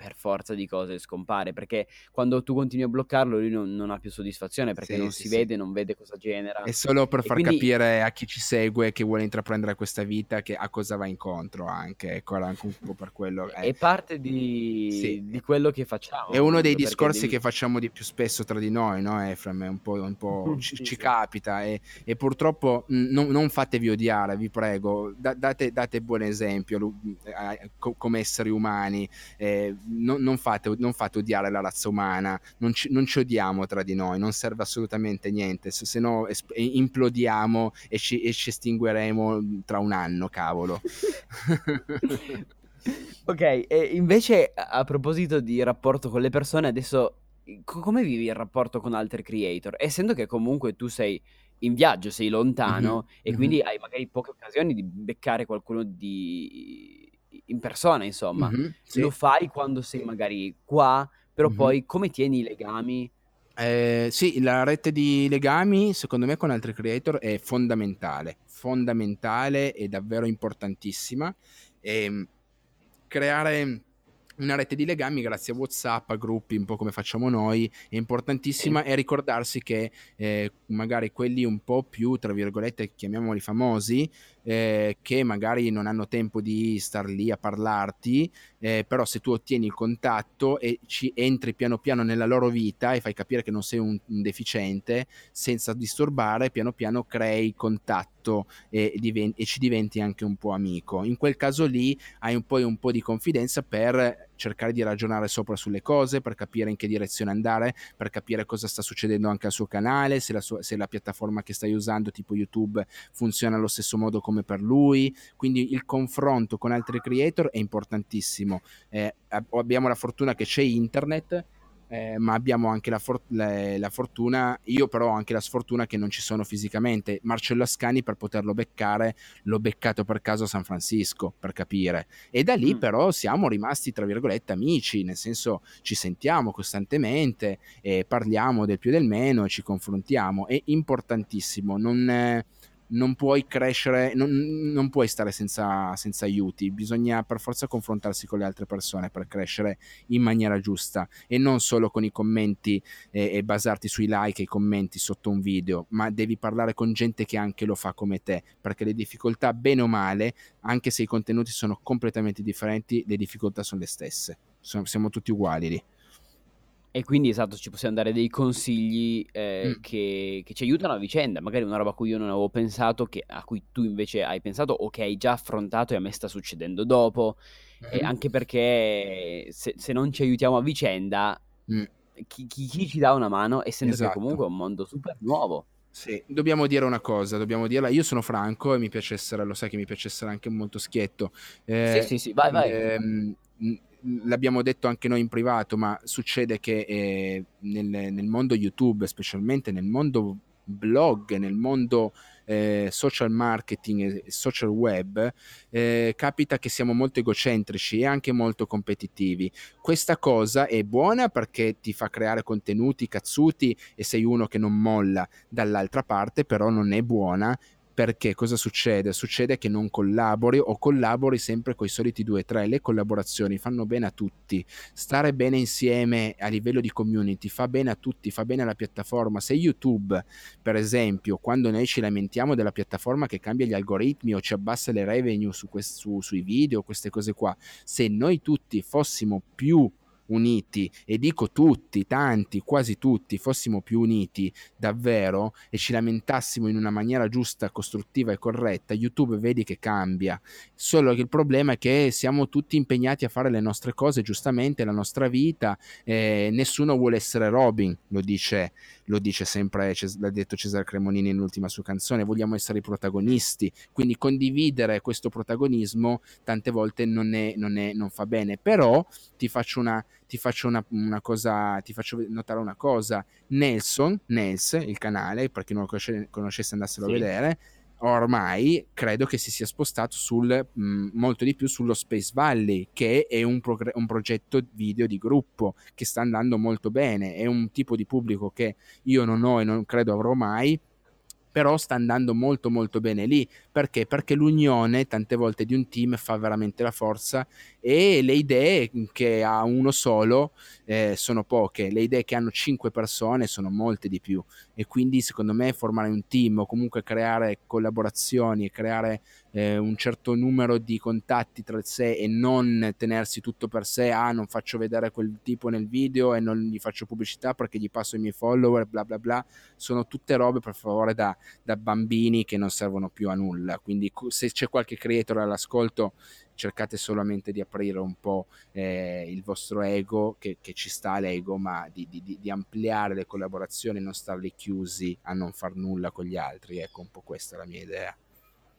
per forza di cose scompare perché quando tu continui a bloccarlo lui non, non ha più soddisfazione perché sì, non sì, si sì. vede, non vede cosa genera. È solo per e far quindi... capire a chi ci segue che vuole intraprendere questa vita che a cosa va incontro anche, ecco, anche un po' per quello. Eh. È parte di, di quello che facciamo. È uno dei discorsi devi... che facciamo di più spesso tra di noi, no Efrem? Un po', un po ci, ci capita e, e purtroppo non, non, fatevi odiare, vi prego, da, date, date buon esempio eh, come esseri umani. Eh, non, non, fate, non, fate, odiare la razza umana, non ci, non ci, odiamo tra di noi, non serve assolutamente niente, se, se no es- implodiamo e ci, e ci estingueremo tra un anno, cavolo. ok, e invece a proposito di rapporto con le persone, adesso come vivi il rapporto con altri creator? Essendo che comunque tu sei in viaggio, sei lontano mm-hmm. e quindi mm-hmm. hai magari poche occasioni di beccare qualcuno di in persona, insomma. Mm-hmm, sì. Lo fai quando sei magari qua, però mm-hmm. poi come tieni i legami? Eh, sì, la rete di legami secondo me con altri creator è fondamentale, fondamentale e davvero importantissima. E ehm, creare una rete di legami grazie a WhatsApp, a gruppi, un po' come facciamo noi, è importantissima e ricordarsi che eh, magari quelli un po' più, tra virgolette, chiamiamoli famosi, eh, che magari non hanno tempo di star lì a parlarti, eh, però se tu ottieni il contatto e ci entri piano piano nella loro vita e fai capire che non sei un, un deficiente, senza disturbare, piano piano crei contatto e, diventi, e, ci diventi anche un po' amico. In quel caso lì hai un po', un po' di confidenza per cercare di ragionare sopra sulle cose, per capire in che direzione andare, per capire cosa sta succedendo anche al suo canale, se la, sua, se la piattaforma che stai usando, tipo YouTube, funziona allo stesso modo come per lui. Quindi il confronto con altri creator è importantissimo. Eh, abbiamo la fortuna che c'è internet eh, ma abbiamo anche la, for- le, la, fortuna, io però ho anche la sfortuna che non ci sono fisicamente. Marcello Ascani per poterlo beccare l'ho beccato per caso a San Francisco, per capire. E da lì mm. però siamo rimasti, tra virgolette, amici, nel senso ci sentiamo costantemente, e parliamo del più e del meno ci confrontiamo. È importantissimo, non... Eh, non puoi crescere, non, non puoi stare senza, senza, aiuti, bisogna per forza confrontarsi con le altre persone per crescere in maniera giusta e non solo con i commenti e, e basarti sui like e i commenti sotto un video, ma devi parlare con gente che anche lo fa come te, perché le difficoltà, bene o male, anche se i contenuti sono completamente differenti, le difficoltà sono le stesse, siamo tutti uguali lì. E quindi esatto, ci possiamo dare dei consigli eh, mm. che, che, ci aiutano a vicenda, magari una roba a cui io non avevo pensato, che, a cui tu invece hai pensato o che hai già affrontato e a me sta succedendo dopo, mm. e anche perché se, se, non ci aiutiamo a vicenda, mm. chi, chi, chi, ci dà una mano, essendo esatto. che comunque è un mondo super nuovo. Sì, dobbiamo dire una cosa, dobbiamo dirla. Io sono Franco e mi piace essere, lo sai che mi piace essere anche molto schietto. Eh, sì, sì, sì, vai, vai. Ehm, l'abbiamo detto anche noi in privato, ma succede che eh, nel, nel, mondo YouTube, specialmente nel mondo blog, nel mondo eh, social marketing e social web, eh, capita che siamo molto egocentrici e anche molto competitivi. Questa cosa è buona perché ti fa creare contenuti cazzuti e sei uno che non molla, dall'altra parte però non è buona perché cosa succede? Succede che non collabori o collabori sempre con i soliti due o tre. Le collaborazioni fanno bene a tutti. Stare bene insieme a livello di community fa bene a tutti, fa bene alla piattaforma. Se YouTube, per esempio, quando noi ci lamentiamo della piattaforma che cambia gli algoritmi o ci abbassa le revenue su quest- su, sui video, queste cose qua, se noi tutti fossimo più uniti, e dico tutti, tanti, quasi tutti, fossimo più uniti davvero e ci lamentassimo in una maniera giusta, costruttiva e corretta, YouTube vedi che cambia. Solo che il problema è che siamo tutti impegnati a fare le nostre cose giustamente, la nostra vita, eh, nessuno vuole essere Robin, lo dice, lo dice sempre, l'ha detto Cesare Cremonini nell'ultima sua canzone, vogliamo essere i protagonisti, quindi condividere questo protagonismo tante volte non, è, non, è, non fa bene, però ti faccio una ti faccio una, una, cosa, ti faccio notare una cosa. Nelson, Nels, il canale, per chi non lo conosce, conoscesse andassero sì. a vedere, ormai credo che si sia spostato sul, mh, molto di più sullo Space Valley, che è un, progr- un, progetto video di gruppo che sta andando molto bene. È un tipo di pubblico che io non ho e non credo avrò mai, però sta andando molto molto bene lì perché? Perché l'unione tante volte di un team fa veramente la forza e le idee che ha uno solo eh, sono poche, le idee che hanno cinque persone sono molte di più e quindi secondo me formare un team o comunque creare collaborazioni e creare eh, un certo numero di contatti tra sé e non tenersi tutto per sé, ah non faccio vedere quel tipo nel video e non gli faccio pubblicità perché gli passo i miei follower, bla bla bla, sono tutte robe per favore da, da bambini che non servono più a nulla. Quindi se c'è qualche creator all'ascolto, cercate solamente di aprire un po' eh, il vostro ego, che, che, ci sta l'ego, ma di, di, di, ampliare le collaborazioni, non starli chiusi a non far nulla con gli altri. Ecco, un po' questa è la mia idea.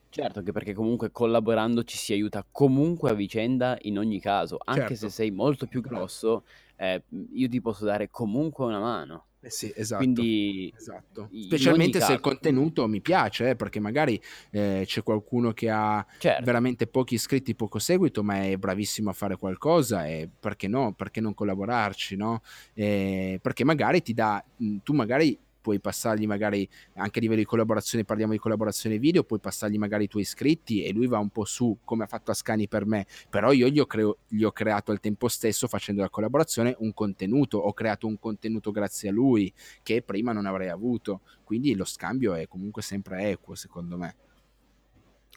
Certo, anche perché comunque collaborando ci si aiuta comunque a vicenda in ogni caso, anche certo. se sei molto più grosso, eh, io ti posso dare comunque una mano. Eh sì, esatto. Quindi, esatto. Specialmente se caso. il contenuto mi piace, eh, perché magari eh, c'è qualcuno che ha certo. veramente pochi iscritti, poco seguito, ma è bravissimo a fare qualcosa e perché no? Perché non collaborarci, no? Eh, perché magari ti dà, tu magari puoi passargli magari anche a livello di collaborazione, parliamo di collaborazione video, puoi passargli magari i tuoi iscritti e lui va un po' su come ha fatto Ascani per me, però io gli ho, creo, gli ho creato al tempo stesso facendo la collaborazione un contenuto, ho creato un contenuto grazie a lui che prima non avrei avuto, quindi lo scambio è comunque sempre equo secondo me.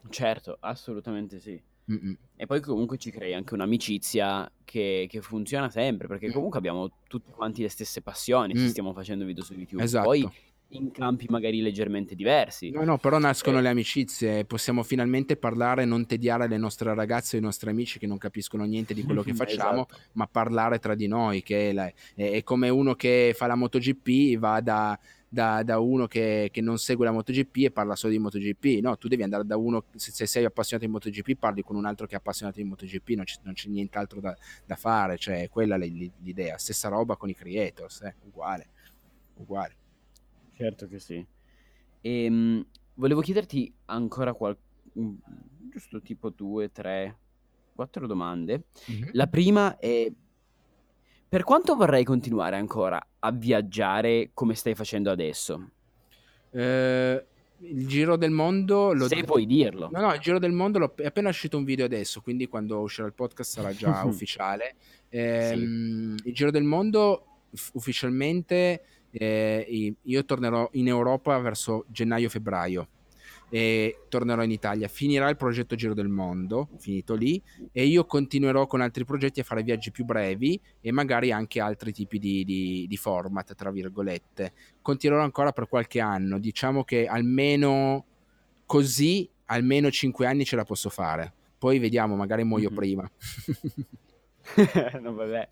Certo, assolutamente sì. Mm-mm. E poi comunque ci crei anche un'amicizia che, che funziona sempre, perché mm. comunque abbiamo tutti quanti le stesse passioni mm. se stiamo facendo video su YouTube. Esatto. Poi in campi magari leggermente diversi. No, no, però nascono eh. le amicizie, possiamo finalmente parlare, non tediare le nostre ragazze e i nostri amici che non capiscono niente di quello che facciamo, esatto. ma parlare tra di noi, che è, la, è, è, come uno che fa la MotoGP, va da, da, da uno che, che, non segue la MotoGP e parla solo di MotoGP, no, tu devi andare da uno, se, se sei appassionato di MotoGP parli con un altro che è appassionato di MotoGP, non, c- non c'è nient'altro da, da, fare, cioè quella è l'idea, stessa roba con i creators, eh, uguale, uguale. Certo che sì. E, um, volevo chiederti ancora qualche... giusto tipo due, tre, quattro domande. Mm-hmm. La prima è... Per quanto vorrei continuare ancora a viaggiare come stai facendo adesso? Eh, il giro del mondo... Lo Se puoi dirlo. No, no, il giro del mondo l'ho... è appena uscito un video adesso, quindi quando uscirà il podcast sarà già ufficiale. Eh, sì. Il giro del mondo ufficialmente eh, io tornerò in Europa verso gennaio-febbraio e tornerò in Italia. Finirà il progetto Giro del Mondo, finito lì, e io continuerò con altri progetti a fare viaggi più brevi e magari anche altri tipi di, di, di format, tra virgolette. Continuerò ancora per qualche anno, diciamo che almeno così, almeno 5 anni ce la posso fare. Poi vediamo, magari muoio mm-hmm. prima. no, vabbè.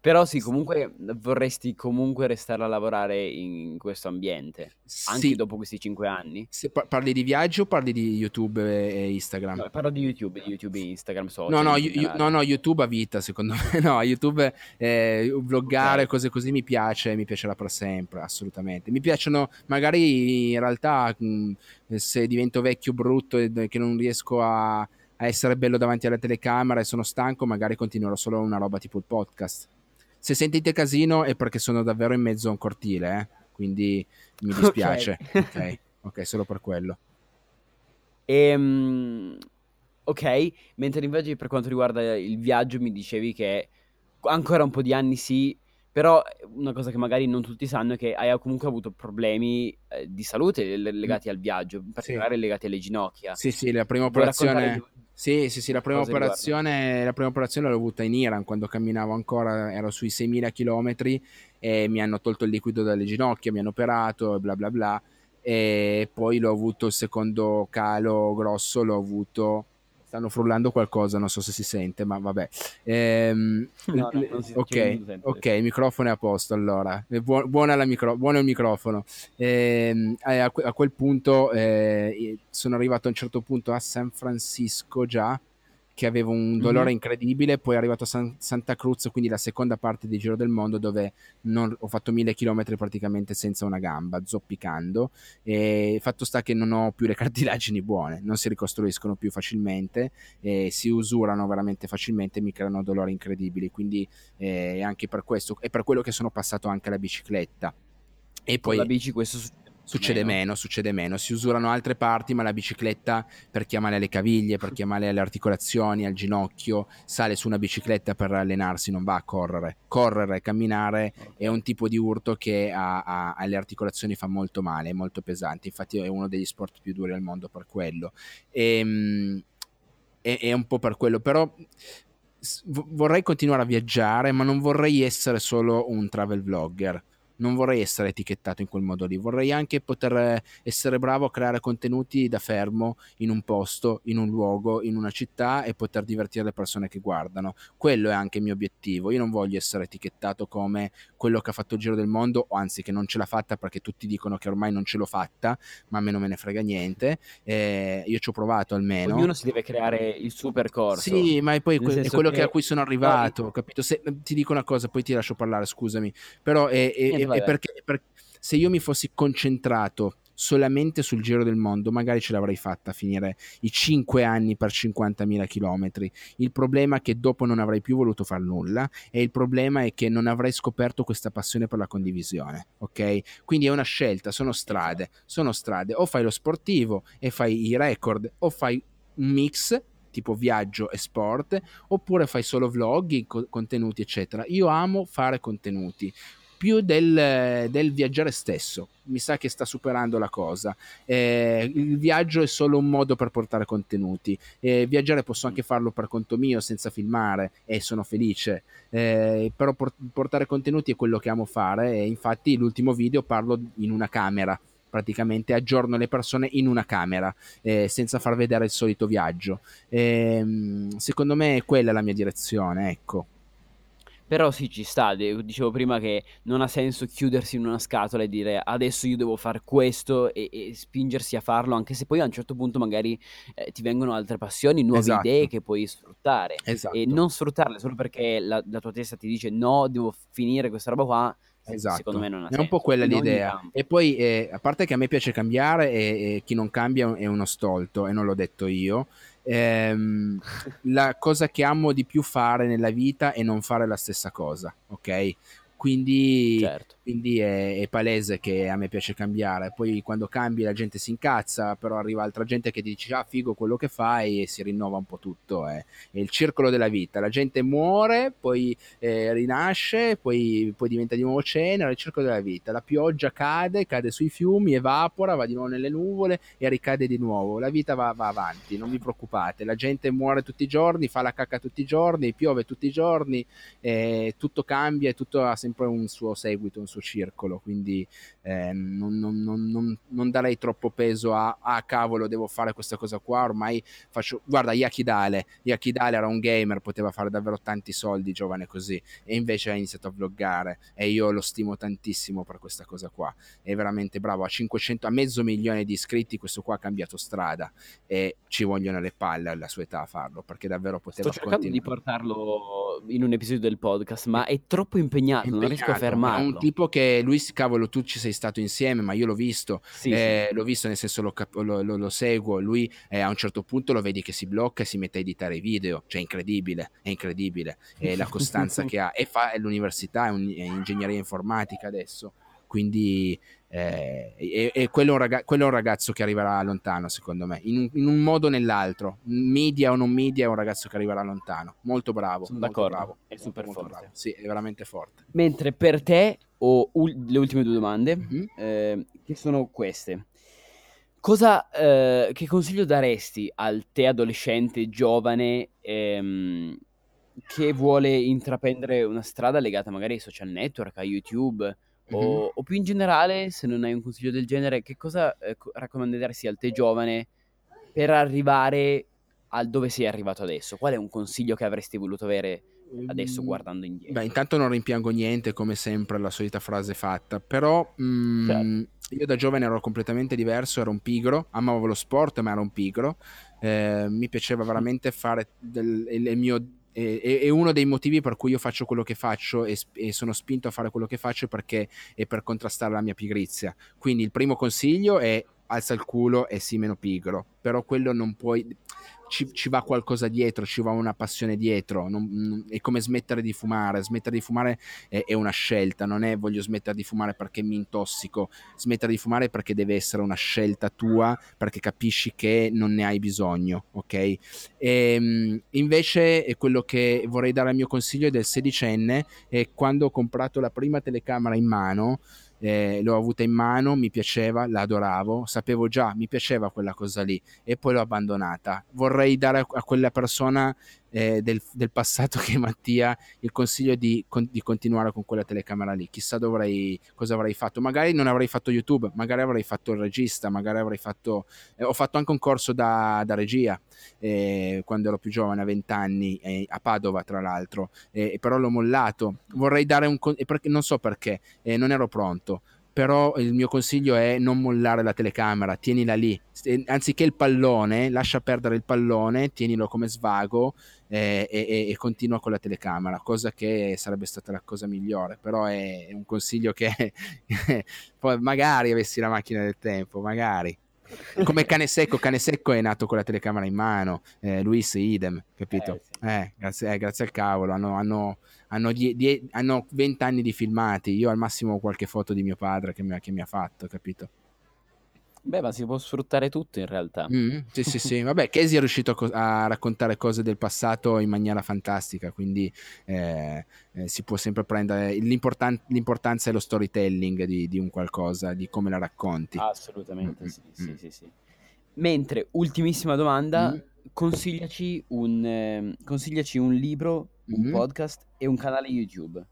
Però sì, comunque vorresti comunque restare a lavorare in questo ambiente, anche sì. dopo questi cinque anni. Se parli di viaggio o parli di YouTube e Instagram? No, parlo di YouTube, di YouTube e Instagram social. No, no, io, no, no, YouTube a vita secondo me. No, YouTube, eh, vloggare, okay. cose così mi piace, mi piacerà per sempre, assolutamente. Mi piacciono, magari in realtà mh, se divento vecchio, brutto e che non riesco a a essere bello davanti alla telecamera e sono stanco, magari continuerò solo una roba tipo il podcast. Se sentite casino è perché sono davvero in mezzo a un cortile, eh? quindi mi dispiace. ok, ok, okay solo per quello. Ehm, ok, mentre invece per quanto riguarda il viaggio mi dicevi che ancora un po' di anni sì, però una cosa che magari non tutti sanno è che hai comunque avuto problemi eh, di salute legati al viaggio, in particolare sì. legati alle ginocchia. Sì, sì, la prima operazione... Sì, sì, sì, la prima, operazione, la prima operazione l'ho avuta in Iran quando camminavo ancora, ero sui 6.000 km e mi hanno tolto il liquido dalle ginocchia, mi hanno operato e bla bla bla. E poi l'ho avuto il secondo calo grosso, l'ho avuto stanno frullando qualcosa, non so se si sente, ma vabbè. Ehm, no, no, ok, ok, il microfono è a posto allora. Bu- buona micro- buono il microfono. Ehm, a, a, quel punto eh, sono arrivato a un certo punto a San Francisco già che avevo un dolore mm-hmm. incredibile, poi è arrivato a San, Santa Cruz, quindi la seconda parte di Giro del Mondo dove non, ho fatto mille chilometri praticamente senza una gamba, zoppicando, e fatto sta che non ho più le cartilagini buone, non si ricostruiscono più facilmente, e si usurano veramente facilmente, mi creano dolori incredibili, quindi eh, anche per questo, è per quello che sono passato anche alla bicicletta. E poi... Con la bici questo Succede meno. meno. succede meno. Si usurano altre parti, ma la bicicletta per chi ha male alle caviglie, per chi ha male alle articolazioni, al ginocchio, sale su una bicicletta per allenarsi, non va a correre. Correre, camminare è un tipo di urto che ha, ha, alle articolazioni fa molto male, è molto pesante. Infatti è uno degli sport più duri al mondo per quello. E, ehm, è, è un po' per quello, però vorrei continuare a viaggiare, ma non vorrei essere solo un travel vlogger non vorrei essere etichettato in quel modo lì, vorrei anche poter essere bravo a creare contenuti da fermo in un posto, in un luogo, in una città e poter divertire le persone che guardano. Quello è anche il mio obiettivo. Io non voglio essere etichettato come quello che ha fatto il giro del mondo, o anzi che non ce l'ha fatta perché tutti dicono che ormai non ce l'ho fatta, ma a me non me ne frega niente. Eh, io ci ho provato almeno. Ognuno si deve creare il suo percorso. Sì, ma poi que- è quello che... a cui sono arrivato, no, capito? Se, ti dico una cosa, poi ti lascio parlare, scusami. Però è, è, è perché, perché se io mi fossi concentrato solamente sul giro del mondo, magari ce l'avrei fatta a finire i 5 anni per 50.000 km. Il problema è che dopo non avrei più voluto far nulla e il problema è che non avrei scoperto questa passione per la condivisione, ok? Quindi è una scelta, sono strade, sono strade, o fai lo sportivo e fai i record o fai un mix tipo viaggio e sport, oppure fai solo vlog, contenuti, eccetera. Io amo fare contenuti più del, del, viaggiare stesso. Mi sa che sta superando la cosa. Eh, il viaggio è solo un modo per portare contenuti. Eh, viaggiare posso anche farlo per conto mio, senza filmare, e sono felice. Eh, però port- portare contenuti è quello che amo fare. E infatti, l'ultimo video parlo in una camera praticamente aggiorno le persone in una camera eh, senza far vedere il solito viaggio. Eh, secondo me quella è la mia direzione, ecco. Però sì, ci sta, dicevo prima che non ha senso chiudersi in una scatola e dire adesso io devo fare questo e, e spingersi a farlo, anche se poi a un certo punto magari eh, ti vengono altre passioni, nuove esatto. idee che puoi sfruttare. Esatto. E non sfruttarle solo perché la, la, tua testa ti dice no, devo finire questa roba qua. Esatto. Secondo me non ha È un po' quella l'idea. E poi, eh, a parte che a me piace cambiare e, e chi non cambia è uno stolto, e non l'ho detto io ehm, la cosa che amo di più fare nella vita è non fare la stessa cosa, ok? Quindi, certo. Quindi è, è, palese che a me piace cambiare. Poi quando cambi la gente si incazza, però arriva altra gente che ti dice ah figo quello che fai e si rinnova un po' tutto. Eh. È il circolo della vita. La gente muore, poi eh, rinasce, poi, poi, diventa di nuovo cenere, il circolo della vita. La pioggia cade, cade sui fiumi, evapora, va di nuovo nelle nuvole e ricade di nuovo. La vita va, va avanti, non vi preoccupate. La gente muore tutti i giorni, fa la cacca tutti i giorni, piove tutti i giorni, eh, tutto cambia e tutto ha sempre un suo seguito, un suo circolo, quindi eh, non, non, non, non, darei troppo peso a, ah cavolo devo fare questa cosa qua, ormai faccio, guarda Yakidale, Yakidale era un gamer, poteva fare davvero tanti soldi giovane così e invece ha iniziato a vloggare e io lo stimo tantissimo per questa cosa qua, è veramente bravo, a 500, a mezzo milione di iscritti questo qua ha cambiato strada e ci vogliono le palle alla sua età a farlo perché davvero poteva Sto cercando continuare. di portarlo in un episodio del podcast ma è troppo impegnato, impegnato non riesco a fermarlo. È un tipo che lui, cavolo, tu ci sei stato insieme, ma io l'ho visto, sì, eh, sì. l'ho visto nel senso lo, lo, lo, lo seguo, lui eh, a un certo punto lo vedi che si blocca e si mette a editare i video, cioè incredibile, è incredibile, è la costanza che ha, e fa l'università, è, un, è ingegneria informatica adesso, quindi eh, e, e quello, è un ragazzo, quello, è un ragazzo che arriverà lontano, secondo me, in un, in un, modo o nell'altro, media o non media, è un ragazzo che arriverà lontano. Molto bravo. Sono molto d'accordo, bravo, è super molto, forte. Bravo. Sì, è veramente forte. Mentre per te ho ul- le ultime due domande, mm-hmm. eh, che sono queste. Cosa, eh, che consiglio daresti al te adolescente giovane ehm, che vuole intraprendere una strada legata magari ai social network, a YouTube? O, mm-hmm. o, più in generale, se non hai un consiglio del genere, che cosa eh, raccomanderesti al te giovane per arrivare al dove sei arrivato adesso? Qual è un consiglio che avresti voluto avere adesso ehm, guardando indietro? Beh, intanto non rimpiango niente, come sempre, la solita frase fatta, però mm, certo. io da giovane ero completamente diverso, ero un pigro, amavo lo sport, ma ero un pigro, eh, mi piaceva veramente fare del, il, mio e, e, uno dei motivi per cui io faccio quello che faccio e, e, sono spinto a fare quello che faccio è perché è per contrastare la mia pigrizia. Quindi il primo consiglio è alza il culo e sii meno pigro, però quello non puoi ci, ci, va qualcosa dietro, ci va una passione dietro, non, è come smettere di fumare, smettere di fumare è, è, una scelta, non è voglio smettere di fumare perché mi intossico, smettere di fumare perché deve essere una scelta tua, perché capisci che non ne hai bisogno, ok? E, ehm, invece è quello che vorrei dare al mio consiglio del sedicenne, è quando ho comprato la prima telecamera in mano, eh, l'ho avuta in mano, mi piaceva, la adoravo, sapevo già, mi piaceva quella cosa lì e poi l'ho abbandonata. Vorrei dare a, a quella persona eh, del, del, passato che Mattia il consiglio di, con, di, continuare con quella telecamera lì. Chissà dovrei, cosa avrei fatto. Magari non avrei fatto YouTube, magari avrei fatto il regista, magari avrei fatto... Eh, ho fatto anche un corso da, da regia eh, quando ero più giovane, a 20 anni, eh, a Padova tra l'altro, eh, però l'ho mollato. Vorrei dare un... Perché, non so perché, eh, non ero pronto però il mio consiglio è non mollare la telecamera, tienila lì, anziché il pallone, lascia perdere il pallone, tienilo come svago eh, e, e, continua con la telecamera, cosa che sarebbe stata la cosa migliore, però è, un consiglio che poi magari avessi la macchina del tempo, magari. Come cane secco, cane secco è nato con la telecamera in mano, eh, Luis idem, capito? Eh, sì. eh, grazie, eh, grazie, al cavolo, hanno, hanno hanno, die, die, hanno 20 anni di filmati, io al massimo ho qualche foto di mio padre che mi, che mi ha fatto, capito? Beh, ma si può sfruttare tutto in realtà. Mm, sì, sì, sì. Vabbè, Casey è riuscito a, co- a raccontare cose del passato in maniera fantastica, quindi eh, eh, si può sempre prendere... L'importan- l'importanza è lo storytelling di, di un qualcosa, di come la racconti. Assolutamente, Mm, sì, mm, sì, mm. sì, sì. Mentre, ultimissima domanda, Mm. consigliaci un, ehm, consigliaci un libro, un Mm. podcast e un canale YouTube.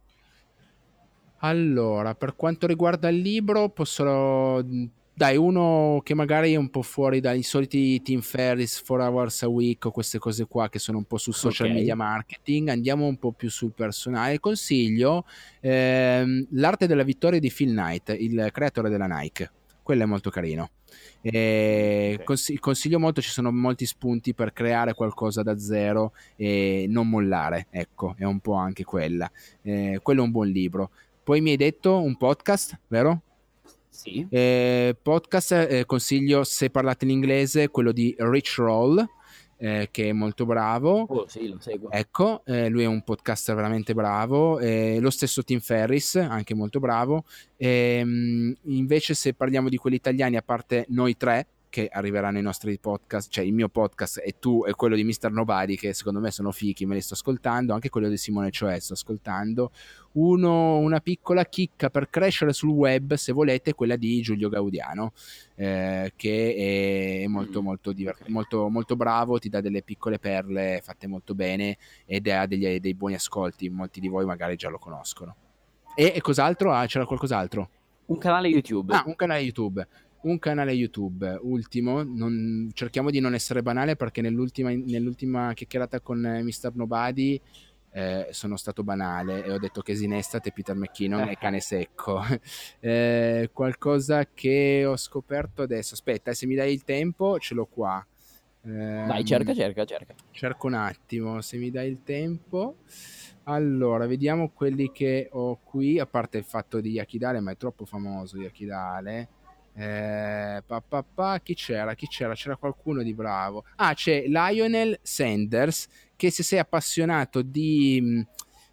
Allora, per quanto riguarda il libro, posso... Dai, uno che magari è un po' fuori dai soliti Tim Ferris, 4 Hours a Week o queste cose qua che sono un po' su social Ok. media marketing, andiamo un po' più sul personale. Consiglio ehm, L'arte della vittoria di Phil Knight, il creatore della Nike. Quello è molto carino. E Ok. consi- consiglio molto, ci sono molti spunti per creare qualcosa da zero e non mollare, ecco, è un po' anche quella. Eh, quello è un buon libro. Poi mi hai detto un podcast, vero? Sì. Eh, podcast eh, consiglio se parlate in inglese quello di Rich Roll eh, che è molto bravo Oh, sì, lo seguo. ecco eh, lui è un podcaster veramente bravo eh, lo stesso Tim Ferris anche molto bravo Ehm, invece se parliamo di quelli italiani a parte noi tre che arriveranno i nostri podcast, cioè il mio podcast e tu e quello di Mr. Nobody che secondo me sono fichi, me li sto ascoltando, anche quello di Simone Cioè sto ascoltando. Uno, una piccola chicca per crescere sul web, se volete, quella di Giulio Gaudiano, eh, che è molto, Mm, molto, diver- ok. molto, molto bravo, ti dà delle piccole perle fatte molto bene ed ha degli- dei buoni ascolti, molti di voi magari già lo conoscono. E, e cos'altro? Ah, c'era qualcos'altro? Un canale YouTube. Ah, un canale YouTube. Un canale YouTube, ultimo, non- cerchiamo di non essere banale perché nell'ultima, nell'ultima chiacchierata con eh, Mr. Nobody eh, sono stato banale e ho detto che Sinestat e Peter McKinnon è cane secco. Eh, qualcosa che ho scoperto adesso, aspetta, eh, se mi dai il tempo ce l'ho qua. Dai, Ehm, cerca, cerca, cerca. Cerco un attimo, se mi dai il tempo. Allora, vediamo quelli che ho qui, a parte il fatto di Yakidale, ma è troppo famoso Yakidale. Eh, pa, pa, pa, chi c'era? Chi c'era? C'era qualcuno di bravo. Ah, c'è Lionel Sanders, che se sei appassionato di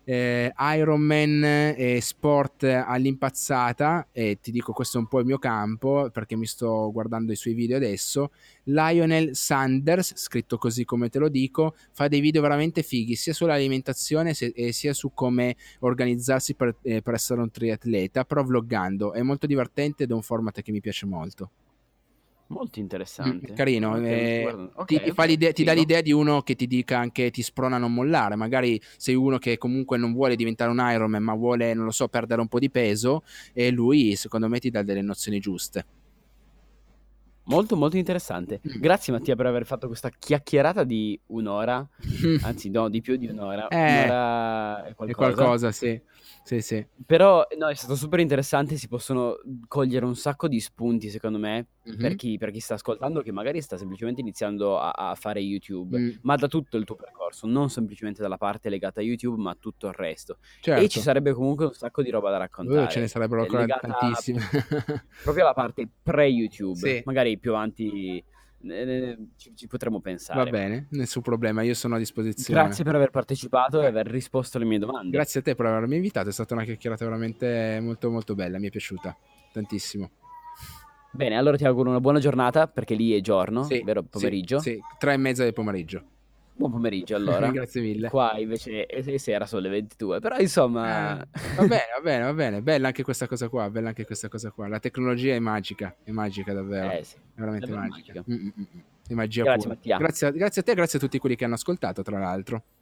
eh, Iron Man e sport all'impazzata, e ti dico questo è un po' il mio campo, perché mi sto guardando i suoi video adesso, Lionel Sanders, scritto così come te lo dico, fa dei video veramente fighi sia sull'alimentazione se- sia su come organizzarsi per, eh, per essere un triatleta, però vloggando. È molto divertente ed è un format che mi piace molto. Molto Mm, interessante. carino, eh, guardando. Ok, ti, ti fa ok, l'idea- ti dà l'idea di uno che ti dica anche ti sprona a non mollare. Magari sei uno che comunque non vuole diventare un Ironman, ma vuole, non lo so, perdere un po' di peso. E lui, secondo me, ti dà delle nozioni giuste. Molto, molto interessante. Mm. Grazie Mattia per aver fatto questa chiacchierata di un'ora, anzi no, di più di un'ora, Eh, un'ora È qualcosa. qualcosa, sì. Sì, sì. Però no, è stato super interessante, si possono cogliere un sacco di spunti secondo me Mhm. per chi, per chi sta ascoltando che magari sta semplicemente iniziando a, a fare YouTube, Mm, ma da tutto il tuo percorso, non semplicemente dalla parte legata a YouTube, ma tutto il resto. certo. E ci sarebbe comunque un sacco di roba da raccontare. ce ne sarebbero ancora tantissime. proprio alla parte pre-YouTube, Sì. magari più avanti ci, ci potremo pensare. Va bene, nessun problema, io sono a disposizione. Grazie per aver partecipato e aver risposto alle mie domande. Grazie a te per avermi invitato, è stata una chiacchierata veramente molto molto bella, mi è piaciuta tantissimo. Bene, allora ti auguro una buona giornata perché lì è giorno, Sì, vero? sì, Pomeriggio. Sì, tre e mezza del pomeriggio. Buon pomeriggio allora. Grazie mille. Qua invece è è sera, sono le 22, però insomma... Eh, va bene, va bene, va bene. Bella anche questa cosa qua, bella anche questa cosa qua. La tecnologia è magica, è magica davvero. Eh sì, È veramente davvero magica. magica. Mm, mm, mm. È magia Grazie pura. Mattia. Grazie, grazie a te e grazie a tutti quelli che hanno ascoltato, tra l'altro.